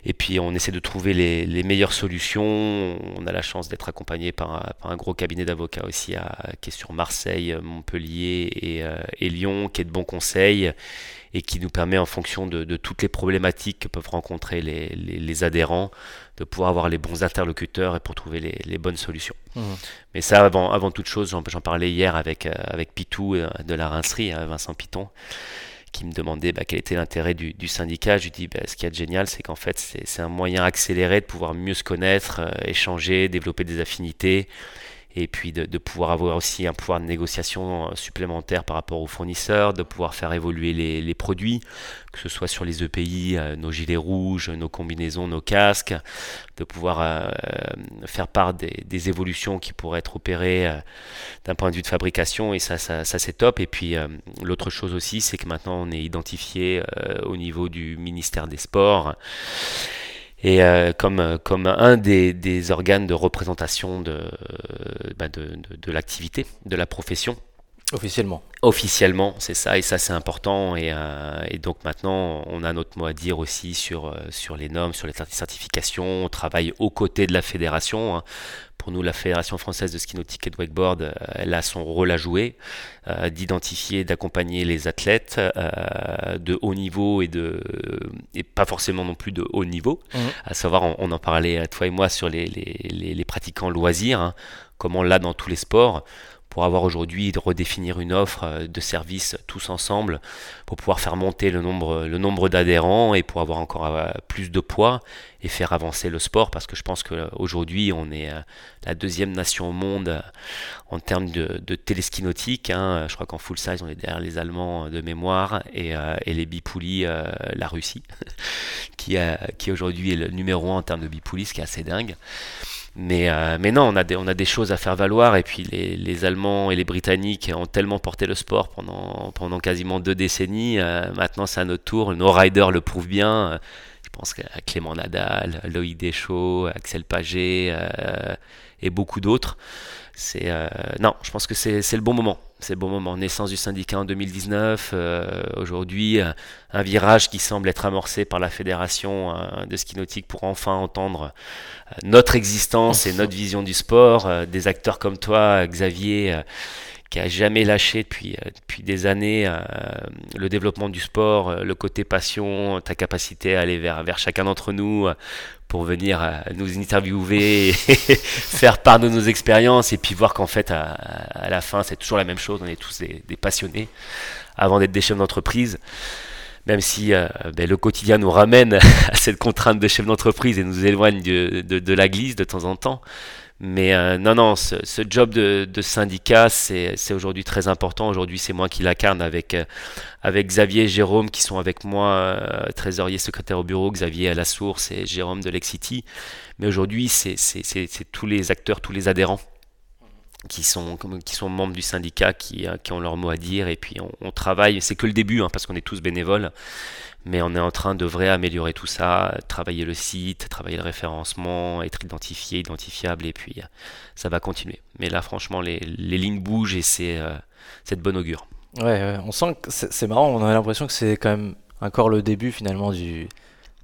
et puis on essaie de trouver les, meilleures solutions. On a la chance d'être accompagné par un, gros cabinet d'avocats aussi qui est sur Marseille, Montpellier euh, et, Lyon, qui est de bons conseils et qui nous permet en fonction de, toutes les problématiques que peuvent rencontrer les, adhérents de pouvoir avoir les bons interlocuteurs et pour trouver les, bonnes solutions. Mmh. Mais ça, avant, avant toute chose, j'en parlais hier avec, euh, avec Pitou euh, de la Rincerie, hein, Vincent Piton qui me demandait bah, quel était l'intérêt du, syndicat. Je lui dis, bah, ce qui est génial, c'est qu'en fait, c'est un moyen accéléré de pouvoir mieux se connaître, euh, échanger, développer des affinités, et puis de, pouvoir avoir aussi un pouvoir de négociation euh, supplémentaire par rapport aux fournisseurs, de pouvoir faire évoluer les, produits, que ce soit sur les EPI, euh, nos gilets rouges, nos combinaisons, nos casques, de pouvoir euh, faire part des, évolutions qui pourraient être opérées d'un point de vue de fabrication, et ça, ça, c'est top. Et puis l'autre chose aussi, c'est que maintenant on est identifié au niveau du ministère des Sports et comme, comme un des, organes de représentation de, bah, de, de l'activité, de la profession. Officiellement. Officiellement, c'est ça, et ça c'est important. Et, euh, et, donc maintenant, on a notre mot à dire aussi sur, euh, sur les normes, sur les certifications. On travaille aux côtés de la fédération. Hein. Pour nous, la Fédération française de ski nautique et de wakeboard, euh, elle a son rôle à jouer, d'identifier, d'accompagner les athlètes de haut niveau et, de, et pas forcément non plus de haut niveau. Mmh. À savoir, on, en parlait toi et moi sur les, les, les, pratiquants loisirs, hein. comment là dans tous les sports, pour avoir aujourd'hui de redéfinir une offre euh, de services tous ensemble pour pouvoir faire monter le nombre, le nombre d'adhérents et pour avoir encore euh, plus de poids et faire avancer le sport parce que je pense qu'aujourd'hui on est euh, la deuxième nation au monde en termes de, de téléski nautique. Hein. Je crois qu'en full size on est derrière les Allemands de mémoire et, et les bipoulis la Russie qui, qui aujourd'hui est le numéro 1 en termes de bipoulis ce qui est assez dingue. Mais, euh, mais non, on a, des, on a des choses à faire valoir. Et puis les, les, Allemands et les Britanniques ont tellement porté le sport pendant, pendant quasiment deux décennies. Euh, maintenant, c'est à notre tour. Nos riders le prouvent bien. je pense à Clément Nadal, Loïc Deschaux, Axel Paget et beaucoup d'autres. Non, je pense que c'est le bon moment c'est le bon moment. Naissance du syndicat en 2019, euh, aujourd'hui euh, un virage qui semble être amorcé par la fédération euh, de ski nautique pour enfin entendre notre existence et notre vision du sport. des acteurs comme toi, Xavier, qui a jamais lâché depuis, depuis des années le développement du sport, le côté passion, ta capacité à aller vers, vers chacun d'entre nous pour venir euh, nous interviewer faire part de nos expériences et puis voir qu'en fait à, la fin c'est toujours la même chose, on est tous des, passionnés avant d'être des chefs d'entreprise même si euh, ben, le quotidien nous ramène à cette contrainte de chef d'entreprise et nous éloigne de, de, de, la glisse de temps en temps. Mais euh, non, non, ce, job de, syndicat, c'est aujourd'hui très important. Aujourd'hui, c'est moi qui l'incarne avec, euh, avec Xavier et Jérôme qui sont avec moi, euh, trésorier, secrétaire au bureau, Xavier à la source et Jérôme de Lexity. Mais aujourd'hui, c'est tous les acteurs, tous les adhérents qui sont, qui sont membres du syndicat, qui, qui ont leur mot à dire. Et puis on, travaille, c'est que le début, hein, parce qu'on est tous bénévoles mais on est en train de vrai améliorer tout ça, travailler le site, travailler le référencement, être identifié, identifiable, et puis euh, ça va continuer. Mais là, franchement, les, les lignes bougent et c'est euh, de bonne augure. Ouais, on sent que c'est marrant, on a l'impression que c'est quand même encore le début finalement du,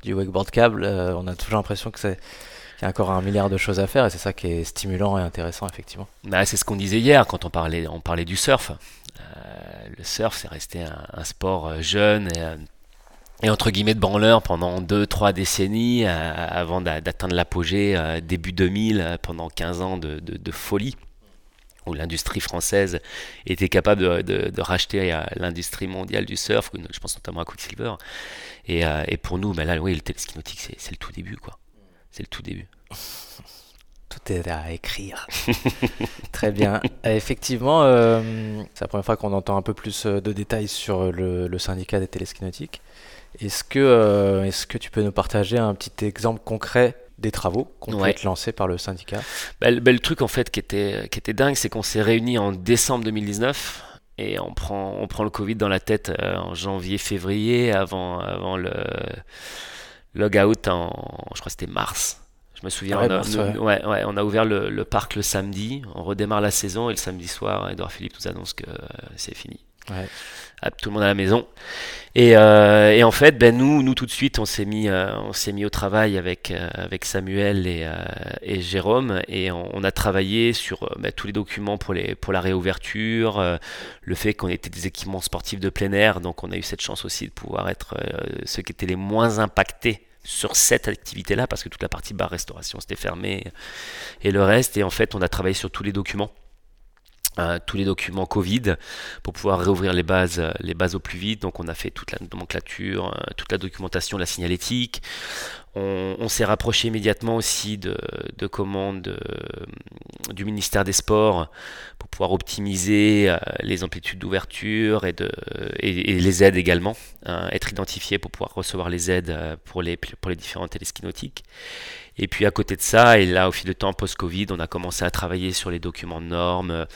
du wakeboard câble. Euh, on a toujours l'impression que c'est qu'il y a encore un milliard de choses à faire et c'est ça qui est stimulant et intéressant effectivement. Bah, c'est ce qu'on disait hier quand on parlait, on parlait du surf. le surf, c'est resté un, un, sport jeune et et entre guillemets de branleur pendant 2-3 décennies euh, avant d'atteindre l'apogée euh, début 2000 euh, pendant 15 ans de, folie où l'industrie française était capable de, racheter l'industrie mondiale du surf, je pense notamment à Quicksilver. Et, et pour nous, ben là, oui, le téléski nautique, c'est le tout début, quoi. C'est le tout début. Tout est à écrire. Très bien. Effectivement, c'est la première fois qu'on entend un peu plus de détails sur le, syndicat des téléskis nautiques. Est-ce que, euh, est-ce que tu peux nous partager un petit exemple concret des travaux qu'on ouais. être lancés par le syndicat? Bah, bah, Le truc en fait qui était, qui était dingue, c'est qu'on s'est réunis en décembre 2019 et on prend, on prend le Covid dans la tête euh, en janvier, février, avant, avant le log-out en, je crois que c'était mars. Je me souviens, on, a, ouais. Ouais, on, a, ouvert le, le, parc le samedi, on redémarre la saison et le samedi soir, Edouard Philippe nous annonce que euh, c'est fini. Tout le monde à la maison. Euh, et, en fait, ben nous, nous tout de suite, on s'est mis, euh, on s'est mis au travail avec euh, Samuel et, Jérôme, et on, a travaillé sur ben, tous les documents pour pour la réouverture, le fait qu'on était des équipements sportifs de plein air, donc on a eu cette chance aussi de pouvoir être ceux qui étaient les moins impactés sur cette activité-là, parce que toute la partie bar-restauration c'était fermé, et le reste, et en fait, on a travaillé sur tous les documents. Euh, tous les documents Covid pour pouvoir réouvrir les bases, les bases au plus vite. Donc on a fait toute la nomenclature, euh, toute la documentation, la signalétique. On, s'est rapproché immédiatement aussi de, commandes du ministère des Sports pour pouvoir optimiser les amplitudes d'ouverture et, les aides également, hein, être identifié pour pouvoir recevoir les aides pour les, pour les différents téléskis nautiques. Et puis à côté de ça, et là au fil de temps post-Covid, on a commencé à travailler sur les documents de normes,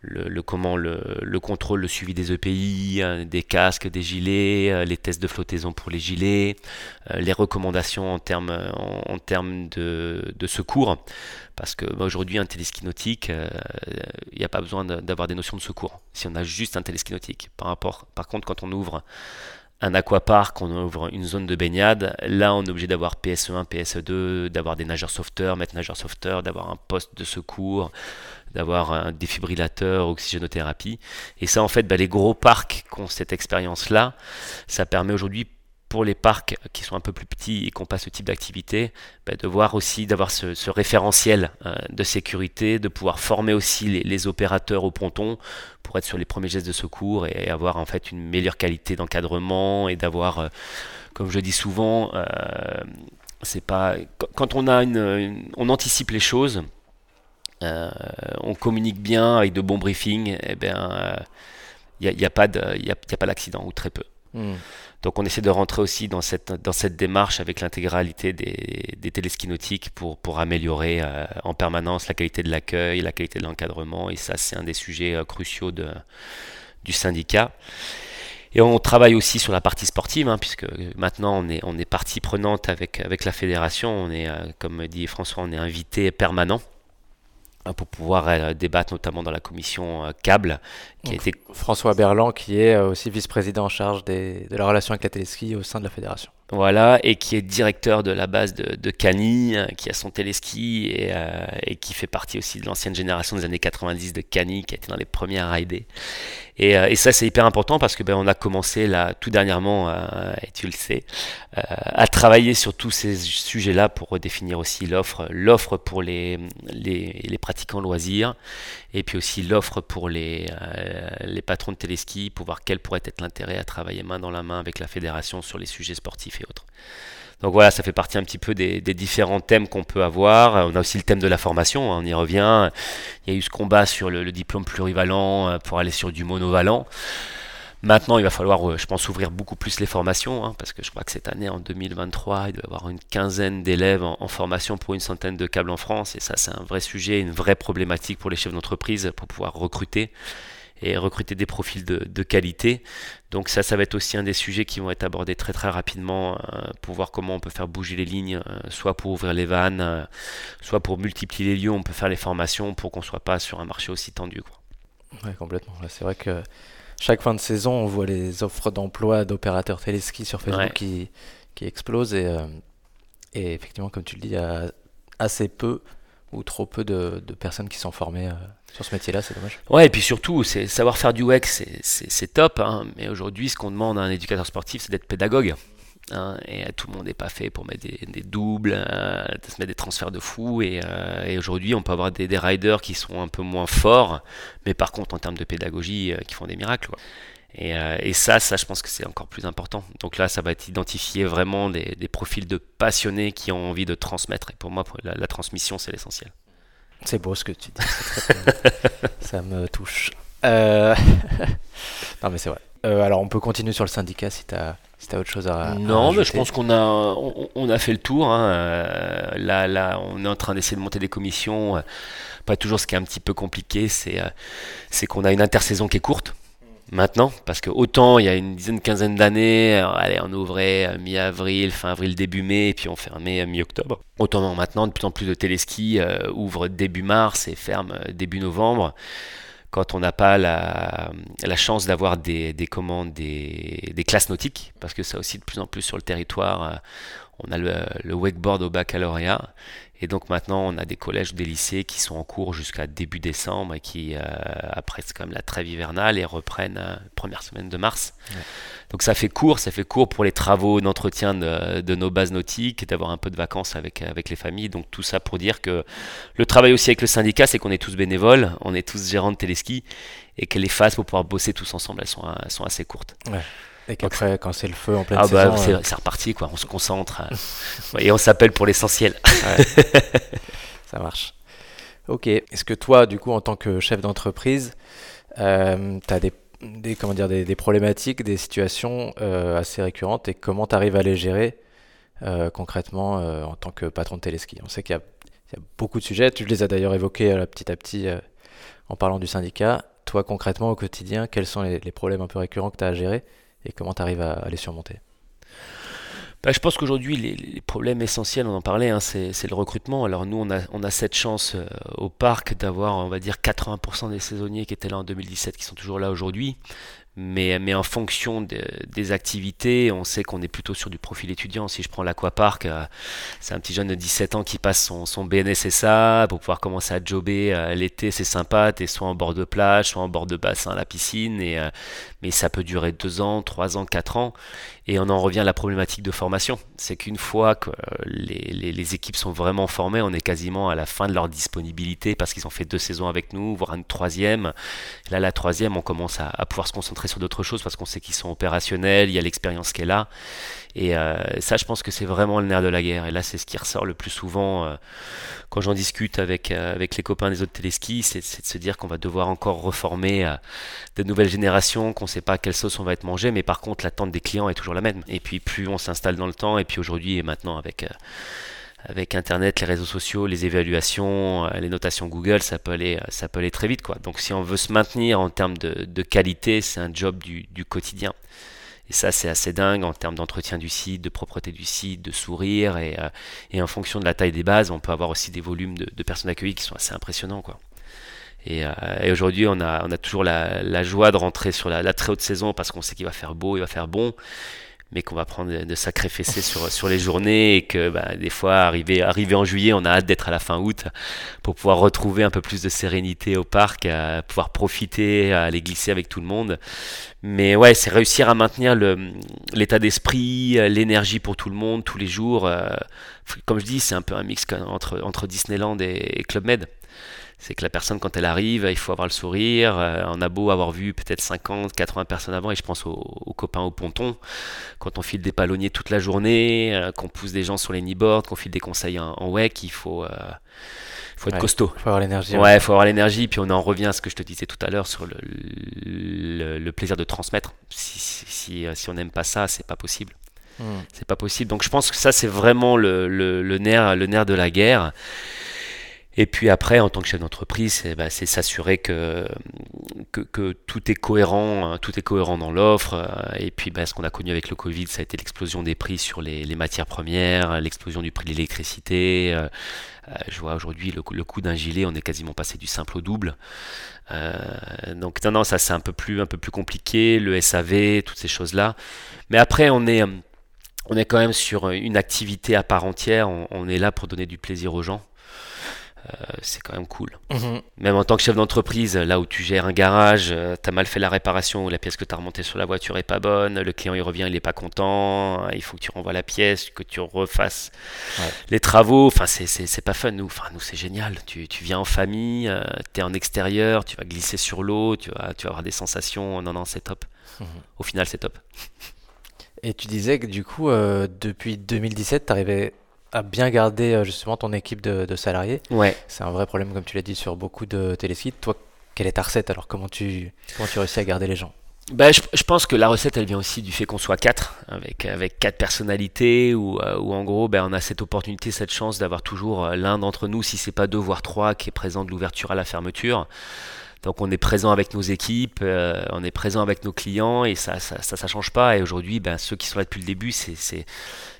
le, comment le, le, contrôle, le suivi des EPI, hein, des casques, des gilets, euh, les tests de flottaison pour les gilets, euh, les recommandations en termes en, de, de, secours. Parce que bah, aujourd'hui, un téléski nautique, euh, il n'y a pas besoin d'avoir des notions de secours. Si on a juste un téléski nautique. Par, rapport, par contre, quand on ouvre un aquapark, on ouvre une zone de baignade, là on est obligé d'avoir PSE1, PSE2, d'avoir des nageurs sauveteurs, maîtres nageurs sauveteurs, d'avoir un poste de secours, d'avoir un défibrillateur, oxygénothérapie. Et ça, en fait, bah, les gros parcs qui ont cette expérience-là, ça permet aujourd'hui pour les parcs qui sont un peu plus petits et qui n'ont pas ce type d'activité, bah, de voir aussi, d'avoir ce, référentiel euh, de sécurité, de pouvoir former aussi les, opérateurs au ponton pour être sur les premiers gestes de secours et avoir en fait une meilleure qualité d'encadrement et d'avoir, euh, comme je dis souvent, euh, c'est pas quand on a une, on anticipe les choses, on communique bien avec de bons briefings, et eh bien, il n'y a, a, pas d'accident ou très peu. Hmm. Donc on essaie de rentrer aussi dans cette, dans cette démarche avec l'intégralité des, des téléskis nautiques pour, pour améliorer euh, en permanence la qualité de l'accueil, la qualité de l'encadrement. Et ça, c'est un des sujets euh, cruciaux de, du syndicat. Et on travaille aussi sur la partie sportive, hein, puisque maintenant on est, on est partie prenante avec, avec la fédération. On est, comme dit François, on est invité permanent. Hein, pour pouvoir euh, débattre notamment dans la commission euh, câble. Qui était... François Berland, qui est euh, aussi vice-président en charge des, de la relation avec la téléski au sein de la fédération. Voilà, et qui est directeur de la base de, de Cani, qui a son téléski et, et, qui fait partie aussi de l'ancienne génération des années 90 de Cani, qui a été dans les premières raidées. Et, et, ça, c'est hyper important parce que ben, on a commencé là tout dernièrement, et tu le sais, à travailler sur tous ces sujets-là pour redéfinir aussi l'offre, l'offre pour les, les, les pratiquants loisirs, et puis aussi l'offre pour les, euh, les patrons de téléski, pour voir quel pourrait être l'intérêt à travailler main dans la main avec la fédération sur les sujets sportifs et autres. Donc voilà, ça fait partie un petit peu des, différents thèmes qu'on peut avoir. On a aussi le thème de la formation, hein, on y revient. Il y a eu ce combat sur le, le diplôme plurivalent euh, pour aller sur du monovalent. Maintenant, il va falloir, euh, je pense, ouvrir beaucoup plus les formations, hein, parce que je crois que cette année, en 2023, il doit y avoir une quinzaine d'élèves en, formation pour une centaine de câbles en France, et ça, c'est un vrai sujet, une vraie problématique pour les chefs d'entreprise pour pouvoir recruter et recruter des profils de, qualité. Donc ça, ça va être aussi un des sujets qui vont être abordés très très rapidement euh, pour voir comment on peut faire bouger les lignes, euh, soit pour ouvrir les vannes, soit pour multiplier les lieux, on peut faire les formations pour qu'on soit pas sur un marché aussi tendu. Quoi. Ouais, complètement. C'est vrai que chaque fin de saison, on voit les offres d'emploi d'opérateurs téléski sur Facebook qui, qui explosent. Et, euh, et, effectivement, comme tu le dis, il y a assez peu ou trop peu de, personnes qui sont formées euh, sur ce métier-là, c'est dommage. Ouais, et puis surtout, savoir faire du WEX, c'est top. Hein, mais aujourd'hui, ce qu'on demande à un éducateur sportif, c'est d'être pédagogue. Hein, et tout le monde n'est pas fait pour mettre des, doubles, euh, se mettre des transferts de fou. Et, et aujourd'hui, on peut avoir des, riders qui sont un peu moins forts, mais par contre, en termes de pédagogie, qui font des miracles. Et, et, ça, ça, je pense que c'est encore plus important. Donc là, ça va être identifier vraiment des, des, profils de passionnés qui ont envie de transmettre. Et pour moi, la, la transmission, c'est l'essentiel. C'est beau ce que tu dis. ça me touche. Euh... non, mais c'est vrai. Euh, alors, on peut continuer sur le syndicat si tu as si autre chose à. Non, mais je pense qu'on a, on, a fait le tour. Hein. Euh, là, là, on est en train d'essayer de monter des commissions. Pas toujours ce qui est un petit peu compliqué, c'est euh, c'est qu'on a une intersaison qui est courte maintenant, parce que autant il y a une dizaine, quinzaine d'années, allez, on ouvrait mi-avril, fin avril, début mai, et puis on fermait mi-octobre. Autant maintenant, de plus en plus de téléskis euh, ouvrent début mars et ferment début novembre quand on n'a pas la, chance d'avoir des, des, commandes, des, classes nautiques, parce que ça aussi de plus en plus sur le territoire, euh, on a le, le wakeboard au baccalauréat, et donc maintenant, on a des collèges ou des lycées qui sont en cours jusqu'à début décembre et qui, euh, après quand même la trêve hivernale, et reprennent euh, première semaine de mars. Donc ça fait court, ça fait court pour les travaux d'entretien de, de, nos bases nautiques, d'avoir un peu de vacances avec, avec les familles. Donc tout ça pour dire que le travail aussi avec le syndicat, c'est qu'on est tous bénévoles, on est tous gérants de téléski, et que les phases pour pouvoir bosser tous ensemble, elles sont, elles sont assez courtes. Ouais. Et qu'après, quand c'est le feu en pleine ah bah, saison... c'est, reparti, quoi. On se concentre. Hein. et on s'appelle pour l'essentiel. Ça marche. Ok. Est-ce que toi, du coup, en tant que chef d'entreprise, euh, tu as des, des, comment dire, des, des problématiques, des situations euh, assez récurrentes et comment tu arrives à les gérer euh, concrètement en tant que patron de téléski On sait qu'il y, y, a beaucoup de sujets. Tu les as d'ailleurs évoqués petit à petit En parlant du syndicat, toi concrètement au quotidien, quels sont les, problèmes un peu récurrents que tu as à gérer? Et comment tu arrives à, les surmonter bah, je pense qu'aujourd'hui, les, problèmes essentiels, on en parlait, hein, c'est, le recrutement. Alors nous, on a, cette chance euh, au parc d'avoir, on va dire, 80% des saisonniers qui étaient là en 2017 qui sont toujours là aujourd'hui mais, mais en fonction des activités, on sait qu'on est plutôt sur du profil étudiant. Si je prends l'Aquapark, euh, c'est un petit jeune de 17 ans qui passe son, son BNSSA pour pouvoir commencer à jobber euh, l'été, c'est sympa, t'es soit en bord de plage, soit en bord de bassin à la piscine, et, euh, mais ça peut durer 2 ans, 3 ans, 4 ans. Et on en revient à la problématique de formation. C'est qu'une fois que les, les, équipes sont vraiment formées, on est quasiment à la fin de leur disponibilité parce qu'ils ont fait deux saisons avec nous, voire une troisième. Là, la troisième, on commence à pouvoir se concentrer sur d'autres choses parce qu'on sait qu'ils sont opérationnels, il y a l'expérience qui est là. Et euh, ça, je pense que c'est vraiment le nerf de la guerre. Et là, c'est ce qui ressort le plus souvent euh, quand j'en discute avec, euh, avec les copains des autres téléskis, c'est, de se dire qu'on va devoir encore reformer de nouvelles générations, qu'on ne sait pas à quelle sauce on va être mangé, mais par contre, l'attente des clients est toujours la même. Et puis, plus on s'installe dans le temps, et puis aujourd'hui et maintenant avec avec Internet, les réseaux sociaux, les évaluations, euh, les notations Google, ça peut aller, ça peut aller très vite. Quoi. Donc si on veut se maintenir en termes de, qualité, c'est un job du, quotidien. Et ça, c'est assez dingue en termes d'entretien du site, de propreté du site, de sourire. Et, euh, en fonction de la taille des bases, on peut avoir aussi des volumes de, personnes accueillies qui sont assez impressionnants. Quoi. Et, euh, aujourd'hui, on a, toujours la, joie de rentrer sur la très haute saison parce qu'on sait qu'il va faire beau, il va faire bon mais qu'on va prendre de sacrés fessées sur, sur les journées et que bah, des fois, arrivé, arrivé en juillet, on a hâte d'être à la fin août pour pouvoir retrouver un peu plus de sérénité au parc, pouvoir profiter, aller glisser avec tout le monde. Mais ouais, c'est réussir à maintenir l'état d'esprit, l'énergie pour tout le monde, tous les jours. Euh, comme je dis, c'est un peu un mix entre, entre Disneyland et Club Med c'est que la personne, quand elle arrive, il faut avoir le sourire. Euh, on a beau avoir vu peut-être 50, 80 personnes avant, et je pense aux, copains au ponton, quand on file des palonniers toute la journée, euh, qu'on pousse des gens sur les kneeboards, qu'on file des conseils en, en WEC, il faut, euh, faut être costaud. Il faut avoir l'énergie. Ouais, il faut avoir l'énergie. Puis on en revient à ce que je te disais tout à l'heure sur le, le, plaisir de transmettre. Si, si, si on n'aime pas ça, c'est pas possible. Hmm. C'est pas possible. Donc je pense que ça, c'est vraiment le, le, nerf, le nerf de la guerre. Et puis après, en tant que chef d'entreprise, c'est bah, s'assurer que, tout est cohérent, hein, tout est cohérent dans l'offre. Euh, et puis, bah, ce qu'on a connu avec le Covid, ça a été l'explosion des prix sur les, matières premières, l'explosion du prix de l'électricité. Euh, euh, je vois aujourd'hui le, coût d'un gilet, on est quasiment passé du simple au double. donc non, non, ça c'est un peu plus compliqué. Le SAV, toutes ces choses-là. Mais après, on est quand même sur une activité à part entière. on est là pour donner du plaisir aux gens. Euh, c'est quand même cool. Mhm. Même en tant que chef d'entreprise, là où tu gères un garage, euh, tu as mal fait la réparation ou la pièce que tu as remontée sur la voiture est pas bonne, le client il revient, il est pas content, il faut que tu renvoies la pièce, que tu refasses les travaux. Enfin, c'est pas fun, nous. Enfin, nous, c'est génial. Tu, tu, viens en famille, euh, tu es en extérieur, tu vas glisser sur l'eau, tu vas, tu vas avoir des sensations. Non, non, c'est top. Mhm. Au final, c'est top. Et tu disais que du coup, depuis 2017, tu arrivais à bien garder euh, justement ton équipe de, salariés. Ouais. C'est un vrai problème, comme tu l'as dit, sur beaucoup de télésites. Toi, quelle est ta recette alors? Comment tu, comment tu réussis à garder les gens? Ben, je, pense que la recette, elle vient aussi du fait qu'on soit quatre, avec, avec quatre personnalités, ou euh, en gros, ben, on a cette opportunité, cette chance d'avoir toujours euh, l'un d'entre nous, si c'est pas deux, voire trois, qui est présent de l'ouverture à la fermeture. Donc on est présent avec nos équipes, euh, on est présent avec nos clients et ça ça, ça, change pas. Et aujourd'hui, ben, ceux qui sont là depuis le début, c'est,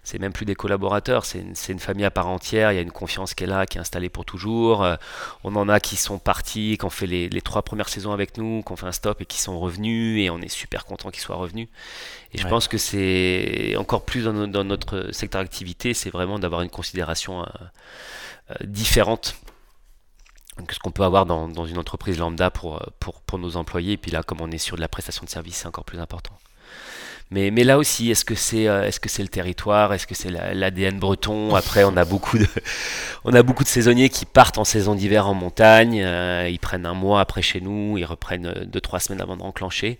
c'est, même plus des collaborateurs, c'est une, famille à part entière. Il y a une confiance qui est là, qui est installée pour toujours. Euh, on en a qui sont partis, qui ont fait les, les, trois premières saisons avec nous, qui ont fait un stop et qui sont revenus. Et on est super content qu'ils soient revenus. Et je pense que c'est encore plus dans, dans, notre secteur d'activité, c'est vraiment d'avoir une considération euh, différente que ce qu'on peut avoir dans, dans, une entreprise lambda pour, euh, pour, pour, nos employés. Et puis là, comme on est sur de la prestation de service, c'est encore plus important. Mais, mais là aussi, est-ce que c'est euh, est-ce que c'est le territoire? Est-ce que c'est l'ADN breton? Après, on a beaucoup de on a beaucoup de saisonniers qui partent en saison d'hiver en montagne. Euh, ils prennent un mois après chez nous, ils reprennent deux trois semaines avant de enclencher.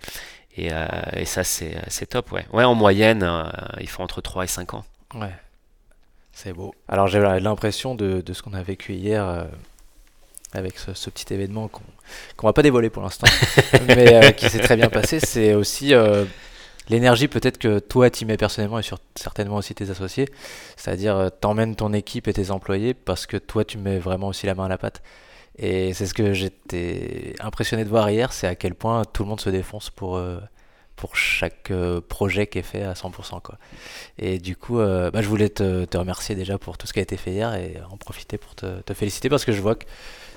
Et, et ça, c'est top, ouais. Ouais, en moyenne, ils font entre 3 et 5 ans. Ouais, c'est beau. Alors j'ai l'impression de, de, ce qu'on a vécu hier avec ce, petit événement qu'on ne va pas dévoiler pour l'instant, mais euh, qui s'est très bien passé, c'est aussi euh, l'énergie peut-être que toi tu mets personnellement et sur, certainement aussi tes associés, c'est-à-dire euh, t'emmènes ton équipe et tes employés parce que toi tu mets vraiment aussi la main à la pâte. Et c'est ce que j'étais impressionné de voir hier, c'est à quel point tout le monde se défonce pour, euh, pour chaque euh, projet qui est fait à 100%. Quoi. Et du coup, bah, je voulais te, remercier déjà pour tout ce qui a été fait hier et en profiter pour te, te féliciter parce que je vois que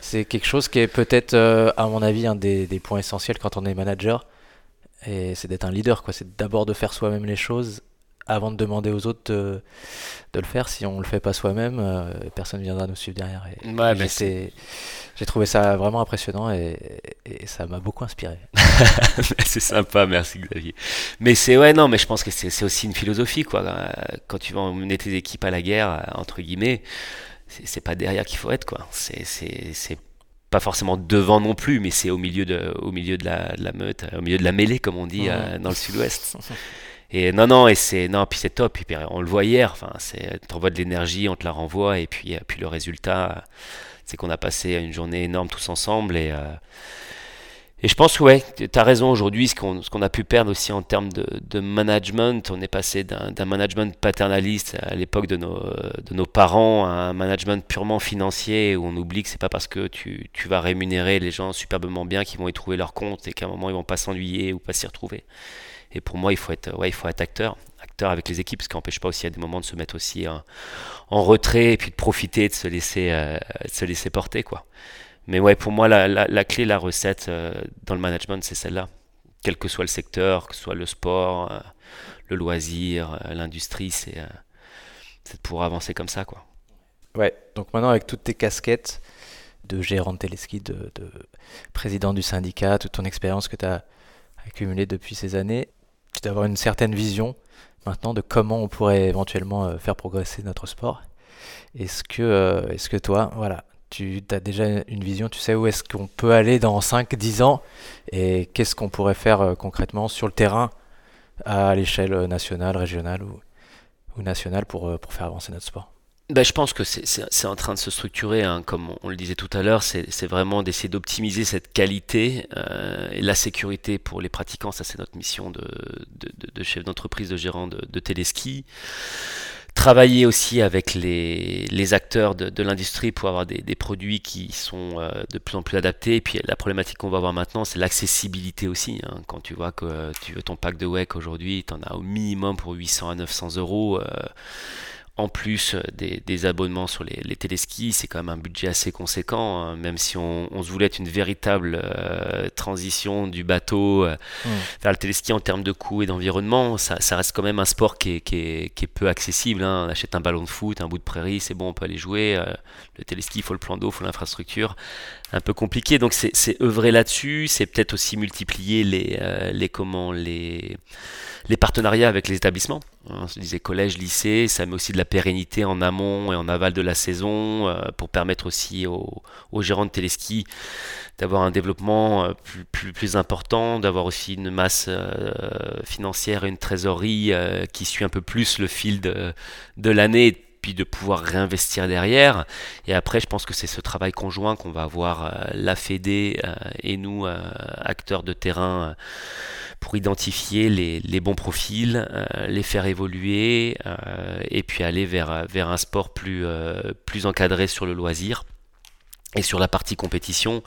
c'est quelque chose qui est peut-être, à mon avis, un des, points essentiels quand on est manager. Et c'est d'être un leader, quoi. C'est d'abord de faire soi-même les choses avant de demander aux autres de, de le faire. Si on le fait pas soi-même, euh, personne ne viendra nous suivre derrière. Ouais, j'ai trouvé ça vraiment impressionnant et, et ça m'a beaucoup inspiré. c'est sympa, merci Xavier. Mais c'est ouais, non, mais je pense que c'est aussi une philosophie quoi. Quand tu vas emmener tes équipes à la guerre, entre guillemets, c'est pas derrière qu'il faut être quoi. C'est pas forcément devant non plus, mais c'est au milieu de, au milieu de la, de la, meute, au milieu de la mêlée, comme on dit euh, dans le sud-ouest. Et non, non, et c'est non, puis c'est top. Puis on le voit hier. Enfin, c'est t'envoies de l'énergie, on te la renvoie, et puis puis le résultat, c'est qu'on a passé une journée énorme tous ensemble et euh, et je pense ouais, tu as raison aujourd'hui, ce qu'on a pu perdre aussi en termes de, de management, on est passé d'un management paternaliste à l'époque de nos, de nos parents à un management purement financier où on oublie que c'est pas parce que tu, tu vas rémunérer les gens superbement bien qu'ils vont y trouver leur compte et qu'à un moment ils vont pas s'ennuyer ou pas s'y retrouver. Et pour moi, il faut être, ouais, il faut être acteur, acteur avec les équipes, ce qui n'empêche pas aussi à des moments de se mettre aussi en, retrait et puis de profiter, de se laisser, euh, se laisser porter, quoi. Mais ouais, pour moi, la, clé, la recette euh, dans le management, c'est celle-là. Quel que soit le secteur, que ce soit le sport, euh, le loisir, l'industrie, c'est de pouvoir avancer comme ça, quoi. Ouais, donc maintenant avec toutes tes casquettes de gérant de téléski, de, de président du syndicat, toute ton expérience que tu as accumulée depuis ces années, d'avoir une certaine vision maintenant de comment on pourrait éventuellement euh, faire progresser notre sport. Est-ce que, euh, est-ce que toi, voilà, tu as déjà une vision, tu sais où est-ce qu'on peut aller dans 5-10 ans et qu'est-ce qu'on pourrait faire euh, concrètement sur le terrain à l'échelle nationale, régionale ou, nationale pour, pour faire avancer notre sport? Ben, je pense que c'est en train de se structurer, hein, comme on le disait tout à l'heure, c'est vraiment d'essayer d'optimiser cette qualité euh, et la sécurité pour les pratiquants, ça c'est notre mission de, de, de chef d'entreprise, de gérant de, de téléski. Travailler aussi avec les, acteurs de, l'industrie pour avoir des, des, produits qui sont euh, de plus en plus adaptés. Et puis la problématique qu'on va avoir maintenant, c'est l'accessibilité aussi. Hein. Quand tu vois que tu veux ton pack de WEC aujourd'hui, tu en as au minimum pour 800 à 900 euros. Euh, en plus euh, des, abonnements sur les, les téléskis, c'est quand même un budget assez conséquent, hein, même si on, se voulait être une véritable euh, transition du bateau euh, mmh. vers le téléski en termes de coût et d'environnement, ça, reste quand même un sport qui est, peu accessible. Hein. On achète un ballon de foot, un bout de prairie, c'est bon, on peut aller jouer. le téléski, il faut le plan d'eau, il faut l'infrastructure. Un peu compliqué, donc c'est œuvrer là-dessus, c'est peut-être aussi multiplier les, les, comment, les, les partenariats avec les établissements. Hein, je disais collège, lycée, ça met aussi de la pérennité en amont et en aval de la saison euh, pour permettre aussi aux, gérants de téléski d'avoir un développement euh, plus, important, d'avoir aussi une masse euh, financière et une trésorerie qui suit un peu plus le fil de l'année puis de pouvoir réinvestir derrière. Et après, je pense que c'est ce travail conjoint qu'on va avoir la Fédé et nous, acteurs de terrain pour identifier les, bons profils, euh, les faire évoluer euh, et puis aller vers, un sport euh, plus encadré sur le loisir. Et sur la partie compétition,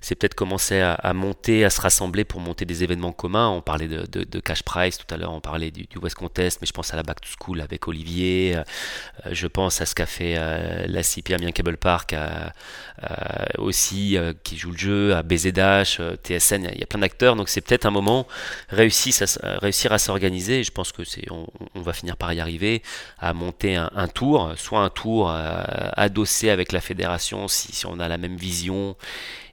c'est peut-être commencer à, monter, à se rassembler pour monter des événements communs. On parlait de, cash prize tout à l'heure, on parlait du, West Contest, mais je pense à la Back to School avec Olivier. Euh, je pense à ce qu'a fait euh, la CP Amiens Cable Park euh, aussi, qui joue le jeu, à BZH, TSN. Il y a plein d'acteurs, donc c'est peut-être un moment réussir à, réussir à s'organiser. Je pense que c'est, on, va finir par y arriver à monter un, tour, soit un tour adossé avec la fédération si on a la même vision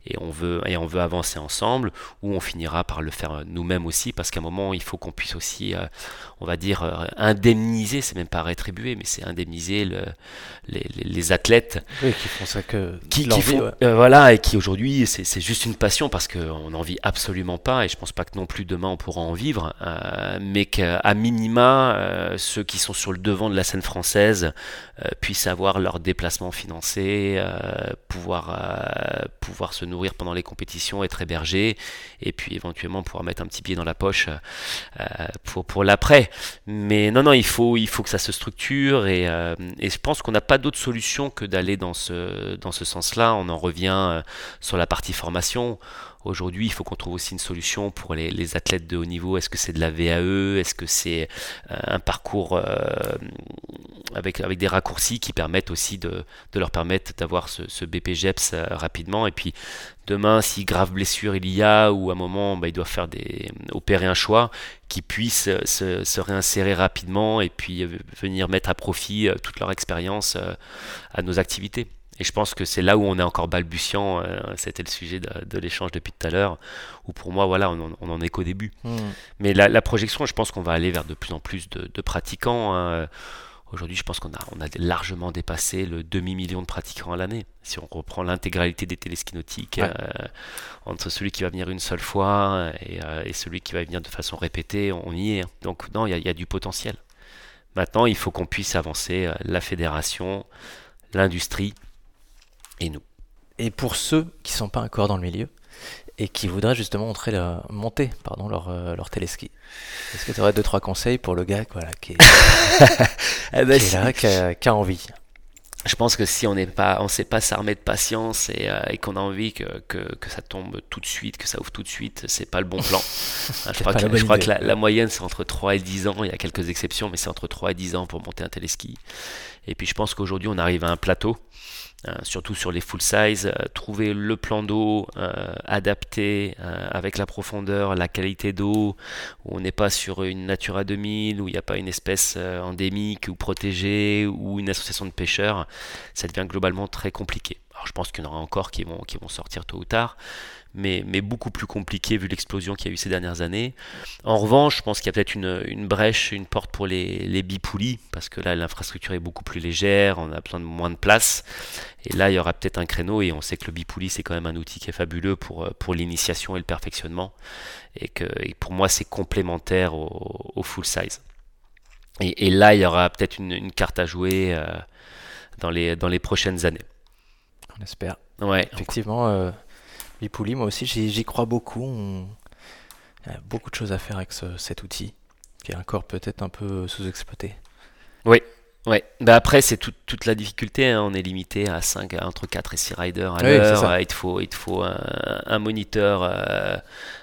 et on veut et on veut avancer ensemble ou on finira par le faire nous-mêmes aussi parce qu'à un moment il faut qu'on puisse aussi euh, on va dire euh, indemniser c'est même pas rétribuer mais c'est indemniser le, les, athlètes. Qui font ça que qui, font, euh, voilà et qui aujourd'hui c'est juste une passion parce qu'on n'en vit absolument pas et je pense pas que non plus demain on pourra en vivre mais qu'à minima ceux qui sont sur le devant de la scène française puissent avoir leur déplacement financé pouvoir pouvoir se nourrir pendant les compétitions, être hébergé, et puis éventuellement pouvoir mettre un petit pied dans la poche euh, pour, pour l'après. Mais non, non, il faut, il faut que ça se structure, et, et je pense qu'on n'a pas d'autre solution que d'aller dans ce, dans ce sens-là. On en revient sur la partie formation. Aujourd'hui, il faut qu'on trouve aussi une solution pour les, athlètes de haut niveau. Est-ce que c'est de la VAE Est-ce que c'est euh, un parcours euh, avec, avec des raccourcis qui permettent aussi de, leur permettre d'avoir ce, BPGEPS euh, rapidement? Et puis demain, si grave blessure il y a ou à un moment bah, ils doivent faire des, opérer un choix, qui puissent se, réinsérer rapidement et puis venir mettre à profit toute leur expérience à nos activités. Et je pense que c'est là où on est encore balbutiant. Euh, c'était le sujet de, l'échange depuis tout à l'heure, où pour moi, voilà, on, en est qu'au début. Hmm. Mais la, projection, je pense qu'on va aller vers de plus en plus de, pratiquants. Hein. Aujourd'hui, je pense qu'on a, on a largement dépassé le demi-million de pratiquants à l'année. Si on reprend l'intégralité des téléskis nautiques, euh, entre celui qui va venir une seule fois euh, et, celui qui va venir de façon répétée, on y est. Donc non, il y, y, a du potentiel. Maintenant, il faut qu'on puisse avancer la fédération, l'industrie, et nous. Et pour ceux qui ne sont pas encore dans le milieu et qui voudraient justement montrer la, monter pardon, leur, euh, leur téléski, est-ce que tu aurais deux trois conseils pour le gars voilà, qui, est, ben, là, qui a, envie? Je pense que si on n'est pas, on sait pas s'armer de patience et, euh, qu'on a envie que, que, que, ça tombe tout de suite, que ça ouvre tout de suite, c'est pas le bon plan. je crois que, je crois que la, la moyenne c'est entre 3 et 10 ans, il y a quelques exceptions, mais c'est entre 3 et 10 ans pour monter un téléski. Et puis je pense qu'aujourd'hui on arrive à un plateau euh, surtout sur les full size, euh, trouver le plan d'eau euh, adapté avec la profondeur, la qualité d'eau, où on n'est pas sur une Natura 2000, où il n'y a pas une espèce endémique ou protégée, ou une association de pêcheurs, ça devient globalement très compliqué. Alors je pense qu'il y en aura encore qui vont, sortir tôt ou tard, mais, beaucoup plus compliqué vu l'explosion qu'il y a eu ces dernières années. En revanche, je pense qu'il y a peut-être une, brèche, une porte pour les, les parce que là, l'infrastructure est beaucoup plus légère, on a plein de moins de place. Et là, il y aura peut-être un créneau, et on sait que le bipouli, c'est quand même un outil qui est fabuleux pour, euh, l'initiation et le perfectionnement. Et que pour moi, c'est complémentaire au, full size. Et, là, il y aura peut-être une, carte à jouer euh, dans les prochaines années. On espère. Ouais. Effectivement, euh, moi aussi, j'y crois beaucoup. Il y a beaucoup de choses à faire avec cet outil, qui est encore peut-être un peu sous-exploité. Oui, Ouais, bah après c'est toute la difficulté, hein. on est limité à 5, entre 4 et 6 riders à l'heure, il te faut, il te faut un, moniteur euh,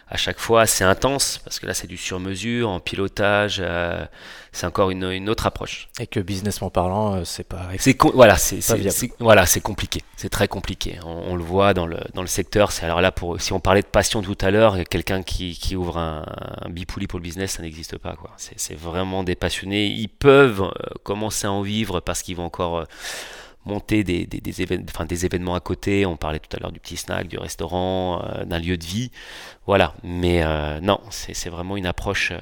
à chaque fois, c'est intense, parce que là c'est du sur-mesure, en pilotage, euh, c'est encore une, une, autre approche. Et que businessment parlant, euh, c'est pas... C'est voilà, c'est voilà, c'est compliqué, c'est très compliqué, on, le voit dans le, dans le secteur, c'est alors là, pour, si on parlait de passion tout à l'heure, quelqu'un qui, qui, ouvre un, un bipouli pour le business, ça n'existe pas, quoi. c'est vraiment des passionnés, ils peuvent commencer en vivre parce qu'ils vont encore euh, monter des, des, des, événements, des événements à côté. On parlait tout à l'heure du petit snack, du restaurant, euh, d'un lieu de vie. Voilà. Mais euh, non, c'est vraiment une approche,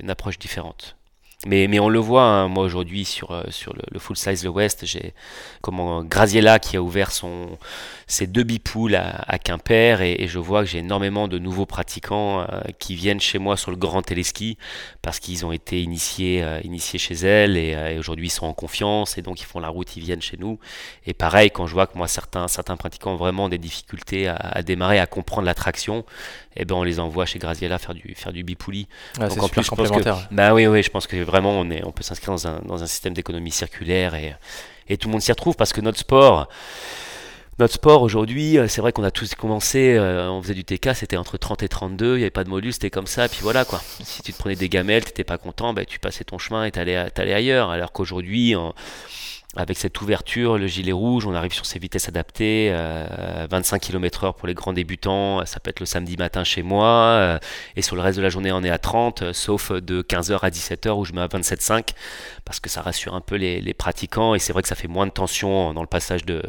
une approche différente. Mais, mais on le voit, hein, moi aujourd'hui sur, euh, sur le, full size le West, j'ai comment Graziella qui a ouvert son, ses deux bipoules à, à Quimper et, je vois que j'ai énormément de nouveaux pratiquants euh, qui viennent chez moi sur le grand téléski parce qu'ils ont été initiés, euh, initiés chez elle et, aujourd'hui ils sont en confiance et donc ils font la route, ils viennent chez nous. Et pareil, quand je vois que moi certains, certains pratiquants ont vraiment des difficultés à, à démarrer, à comprendre l'attraction, et eh ben on les envoie chez Graziella faire du, faire du bipouli. donc en plus, complémentaire. bah oui, oui, je pense que vraiment on, peut s'inscrire dans un, système d'économie circulaire et, et tout le monde s'y retrouve parce que notre sport, notre sport aujourd'hui, euh, c'est vrai qu'on a tous commencé, euh, on faisait du TK, c'était entre 30 et 32, il n'y avait pas de module, c'était comme ça, puis voilà quoi. Si tu te prenais des gamelles, tu n'étais pas content, ben, tu passais ton chemin et tu allais, ailleurs. Alors qu'aujourd'hui, avec cette ouverture, le gilet rouge, on arrive sur ces vitesses adaptées, 25 km/h pour les grands débutants, ça peut être le samedi matin chez moi, euh, et sur le reste de la journée on est à 30, euh, sauf de 15h à 17h où je mets à 27,5, parce que ça rassure un peu les, pratiquants, et c'est vrai que ça fait moins de tension dans le passage de,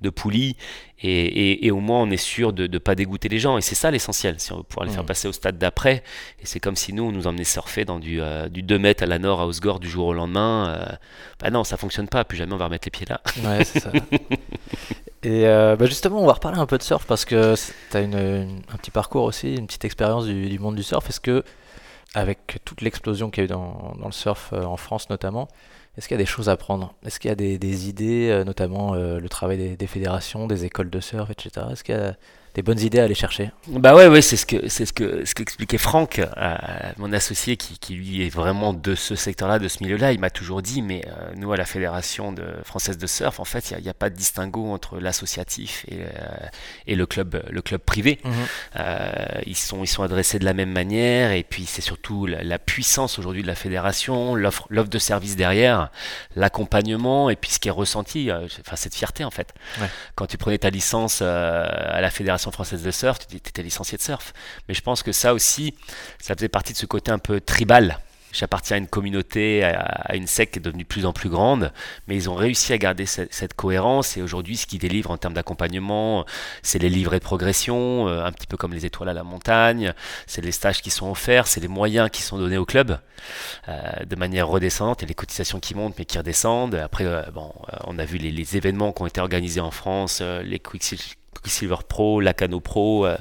de poulie, et, au moins on est sûr de ne pas dégoûter les gens. Et c'est ça l'essentiel, si on veut pouvoir les faire mmh. passer au stade d'après. Et c'est comme si nous, on nous emmenait surfer dans du, euh, du 2 mètres à la nord à Osgore du jour au lendemain. Euh, bah non, ça fonctionne pas, plus jamais on va remettre les pieds là. Ouais, c'est ça. et euh, bah justement, on va reparler un peu de surf parce que tu as une, un petit parcours aussi, une petite expérience du, monde du surf. Est-ce que, avec toute l'explosion qu'il y a eu dans, le surf en France notamment, est-ce qu'il y a des choses à prendre? Est-ce qu'il y a des, idées, euh, notamment euh, le travail des, fédérations, des écoles de surf, etc. Est-ce qu'il y a des bonnes idées à aller chercher. Bah ouais, ouais c'est ce que c'est ce que ce qu'expliquait Franck, euh, mon associé qui, qui, lui est vraiment de ce secteur-là, de ce milieu-là. Il m'a toujours dit, mais euh, nous à la fédération de, française de surf, en fait, il n'y a, a, pas de distinguo entre l'associatif et, euh, et le club le club privé. Mhm. ils sont ils sont adressés de la même manière, et puis c'est surtout la, la puissance aujourd'hui de la fédération, l'offre l'offre de service derrière, l'accompagnement, et puis ce qui est ressenti, enfin cette fierté en fait. Ouais. Quand tu prenais ta licence à la fédération française de surf, tu étais licencié de surf. Mais je pense que ça aussi, ça faisait partie de ce côté un peu tribal. J'appartiens à une communauté, à une secte qui est devenue de plus en plus grande, mais ils ont réussi à garder cette, cohérence. Et aujourd'hui, ce qu'ils délivrent en termes d'accompagnement, c'est les livrets de progression, euh, un petit peu comme les étoiles à la montagne. C'est les stages qui sont offerts, c'est les moyens qui sont donnés au club euh, de manière redescendante. Et les cotisations qui montent mais qui redescendent. Après, euh, bon, on a vu les, événements qui ont été organisés en France, les Quicksilver Silver Pro, Lacano Pro. Euh,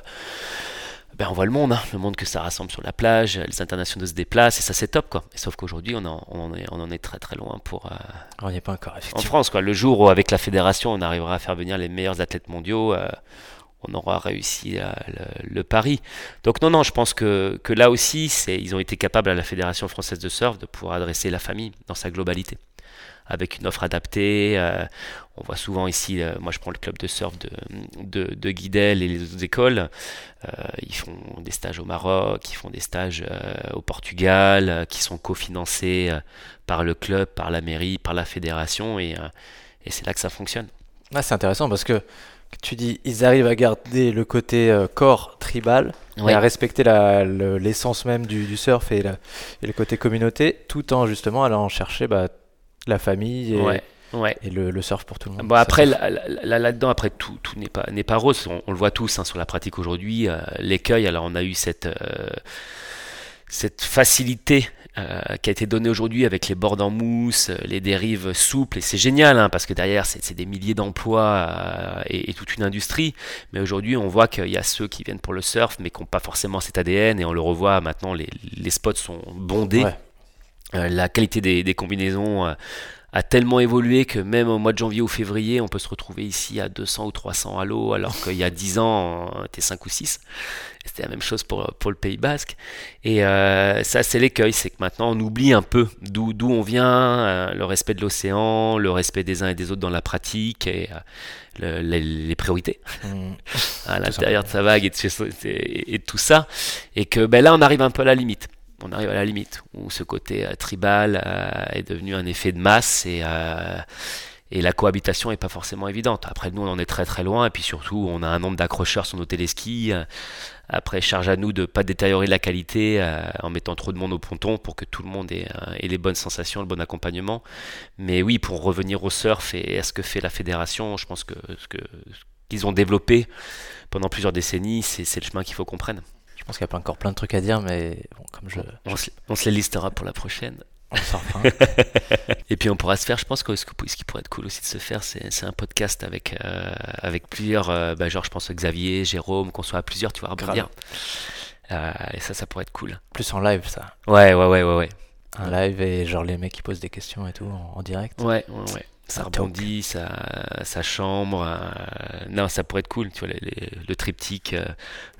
ben on voit le monde, hein, le monde que ça rassemble sur la plage, les internationaux se déplacent et ça c'est top quoi. Et sauf qu'aujourd'hui on, en, on, est, on en est très très loin pour. Euh, on n'y est pas encore En France quoi, le jour où avec la fédération on arrivera à faire venir les meilleurs athlètes mondiaux, euh, on aura réussi le, le, pari. Donc non non, je pense que, que là aussi c'est, ils ont été capables à la fédération française de surf de pouvoir adresser la famille dans sa globalité avec une offre adaptée. Euh, on voit souvent ici, euh, moi je prends le club de surf de, de, de Guidel et les autres écoles. Euh, ils font des stages au Maroc, ils font des stages au Portugal, qui sont cofinancés par le club, par la mairie, par la fédération, et, et c'est là que ça fonctionne. Ah, c'est intéressant parce que tu dis ils arrivent à garder le côté corps tribal Ouais. et à respecter le- l'essence même du, du surf et, la- et le côté communauté, tout en justement allant chercher bah, la famille et, Ouais, ouais. et le, le surf pour tout le monde. Bon, après, là- là-dedans, après, tout, tout n'est pas, pas rose. On, on le voit tous hein, sur la pratique aujourd'hui. euh, L'écueil, alors on a eu cette, euh, cette facilité euh, qui a été donnée aujourd'hui avec les bords en mousse, les dérives souples. Et c'est génial, hein, parce que derrière, c'est, c'est des milliers d'emplois euh, et, et toute une industrie. Mais aujourd'hui, on voit qu'il y a ceux qui viennent pour le surf, mais qui n'ont pas forcément cet ADN. Et on le revoit maintenant, les, les spots sont bondés. Ouais. Euh, la qualité des, des combinaisons euh, a tellement évolué que même au mois de janvier ou février, on peut se retrouver ici à 200 ou 300 à l'eau, alors qu'il y a 10 ans, on était 5 ou 6. C'était la même chose pour, pour le Pays Basque. Et euh, ça, c'est l'écueil, c'est que maintenant, on oublie un peu d'où d'où on vient, euh, le respect de l'océan, le respect des uns et des autres dans la pratique et euh, le- les, les priorités Mm. à l'intérieur de sa vague et de, et- et de tout ça. Et que ben là, on arrive un peu à la limite. On arrive à la limite où ce côté euh, tribal euh, est devenu un effet de masse et, euh, et la cohabitation n'est pas forcément évidente. Après, nous, on en est très très loin et puis surtout, on a un nombre d'accrocheurs sur nos téléskis. Après, charge à nous de ne pas détériorer la qualité en mettant trop de monde au ponton pour que tout le monde ait, les bonnes sensations, le bon accompagnement. Mais oui, pour revenir au surf et à ce que fait la fédération, je pense que ce qu'ils ont développé pendant plusieurs décennies, c'est le chemin qu'il faut qu'on prenne. Je pense qu'il y a pas encore plein de trucs à dire, mais bon, comme je, On se, on se les listera pour la prochaine. on s'en refera. Et puis on pourra se faire, je pense que ce, qui pourrait être cool aussi de se faire, c'est un podcast avec, euh, avec plusieurs, euh, bah, genre je pense Xavier, Jérôme, qu'on soit à plusieurs, tu vois, rebondir. Euh, et ça, ça pourrait être cool. Plus en live, ça. Ouais, ouais, ouais, ouais, ouais. Un live et genre les mecs qui posent des questions et tout en, en direct. Ouais, ouais, ouais. Ça rebondit, ça, ça chambre. euh, non, ça pourrait être cool. Tu vois, les- les- le triptyque, euh,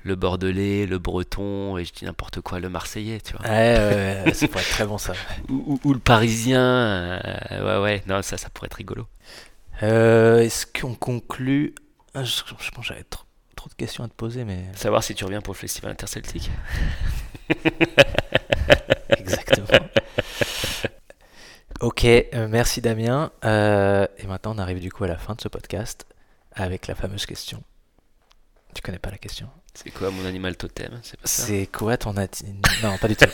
le bordelais, le breton, et je dis n'importe quoi, le marseillais, tu vois. Ouais, ouais, ouais, ça pourrait être très bon ça. Ou, ou- ou le parisien. euh, ouais, ouais. Non, ça, ça pourrait être rigolo. Euh, Est-ce qu'on conclut Ah, je, je pense que j'avais trop, trop de questions à te poser, mais Savoir si tu reviens pour le festival interceltique. exactement. ok, euh, merci Damien. Euh, et maintenant, on arrive du coup à la fin de ce podcast avec la fameuse question. Tu connais pas la question? C'est quoi mon animal totem? C'est pas ça C'est quoi ton ati... Non, pas du tout.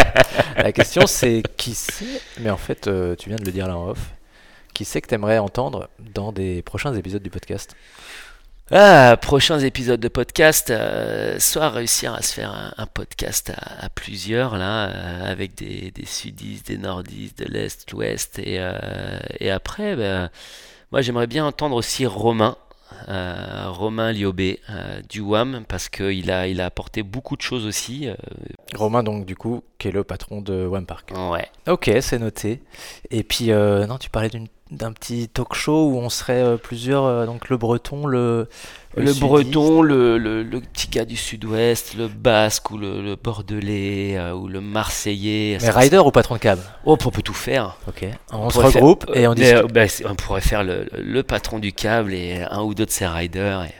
la question c'est qui c'est? Mais en fait, euh, tu viens de le dire là en off. Qui c'est que t'aimerais entendre dans des prochains épisodes du podcast? Ah, prochains épisodes de podcast, euh, soit réussir à se faire un, un podcast à, à plusieurs, là, euh, avec des, des sudistes, des nordistes, de l'est, de l'ouest, et, euh, et après, ben, moi j'aimerais bien entendre aussi Romain, Romain Liobé du WAM, parce qu'il a, il a apporté beaucoup de choses aussi. Romain, donc, du coup, qui est le patron de One Park. ouais. Ok, c'est noté. Et puis, non, tu parlais d'une d'un petit talk show où on serait euh, plusieurs, euh, donc le breton, le, Le, breton, le, le, le petit gars du sud-ouest, le basque ou le, bordelais euh, ou le marseillais. Mais rider ou patron de cab? Oh, on peut tout faire. Ok. On, se faire- regroupe et on discute. euh, bah, on pourrait faire le, le patron du câble et un ou deux de ses riders. Et...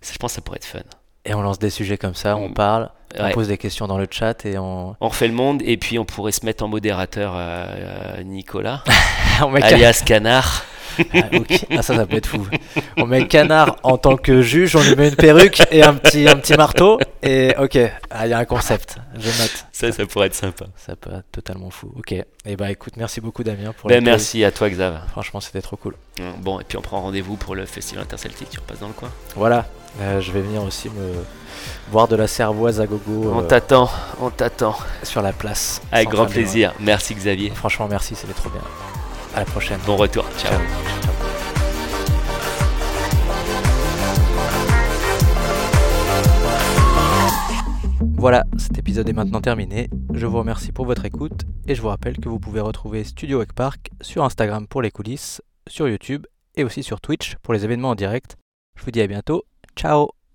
ça, Je pense que ça pourrait être fun. Et on lance des sujets comme ça, on parle, on pose des questions dans le chat et on. On refait le monde et puis on pourrait se mettre en modérateur euh, euh, Nicolas, on met alias Canard. Ah. Ah, ça, ça peut être fou. On met Canard en tant que juge, on lui met une perruque et un petit, un petit marteau. Et ok, Ah, il y a un concept. Je note. Ça, ça pourrait être sympa. Ça peut être totalement fou. Ok. Et bah écoute, merci beaucoup Damien pour Ben, merci à toi, Xav. Franchement, c'était trop cool. Bon, et puis on prend rendez-vous pour le festival interceltique. Tu repasses dans le coin. Voilà. Euh, je vais venir aussi me voir de la cervoise à gogo On euh, t'attend, on t'attend. sur la place. Avec grand plaisir. Merci, Xavier. Franchement, merci, c'était trop bien. À la prochaine. Bon retour. Ciao. Ciao. Voilà, cet épisode est maintenant terminé. Je vous remercie pour votre écoute et je vous rappelle que vous pouvez retrouver Studio Wake Park sur Instagram pour les coulisses, sur YouTube et aussi sur Twitch pour les événements en direct. Je vous dis à bientôt. Ciao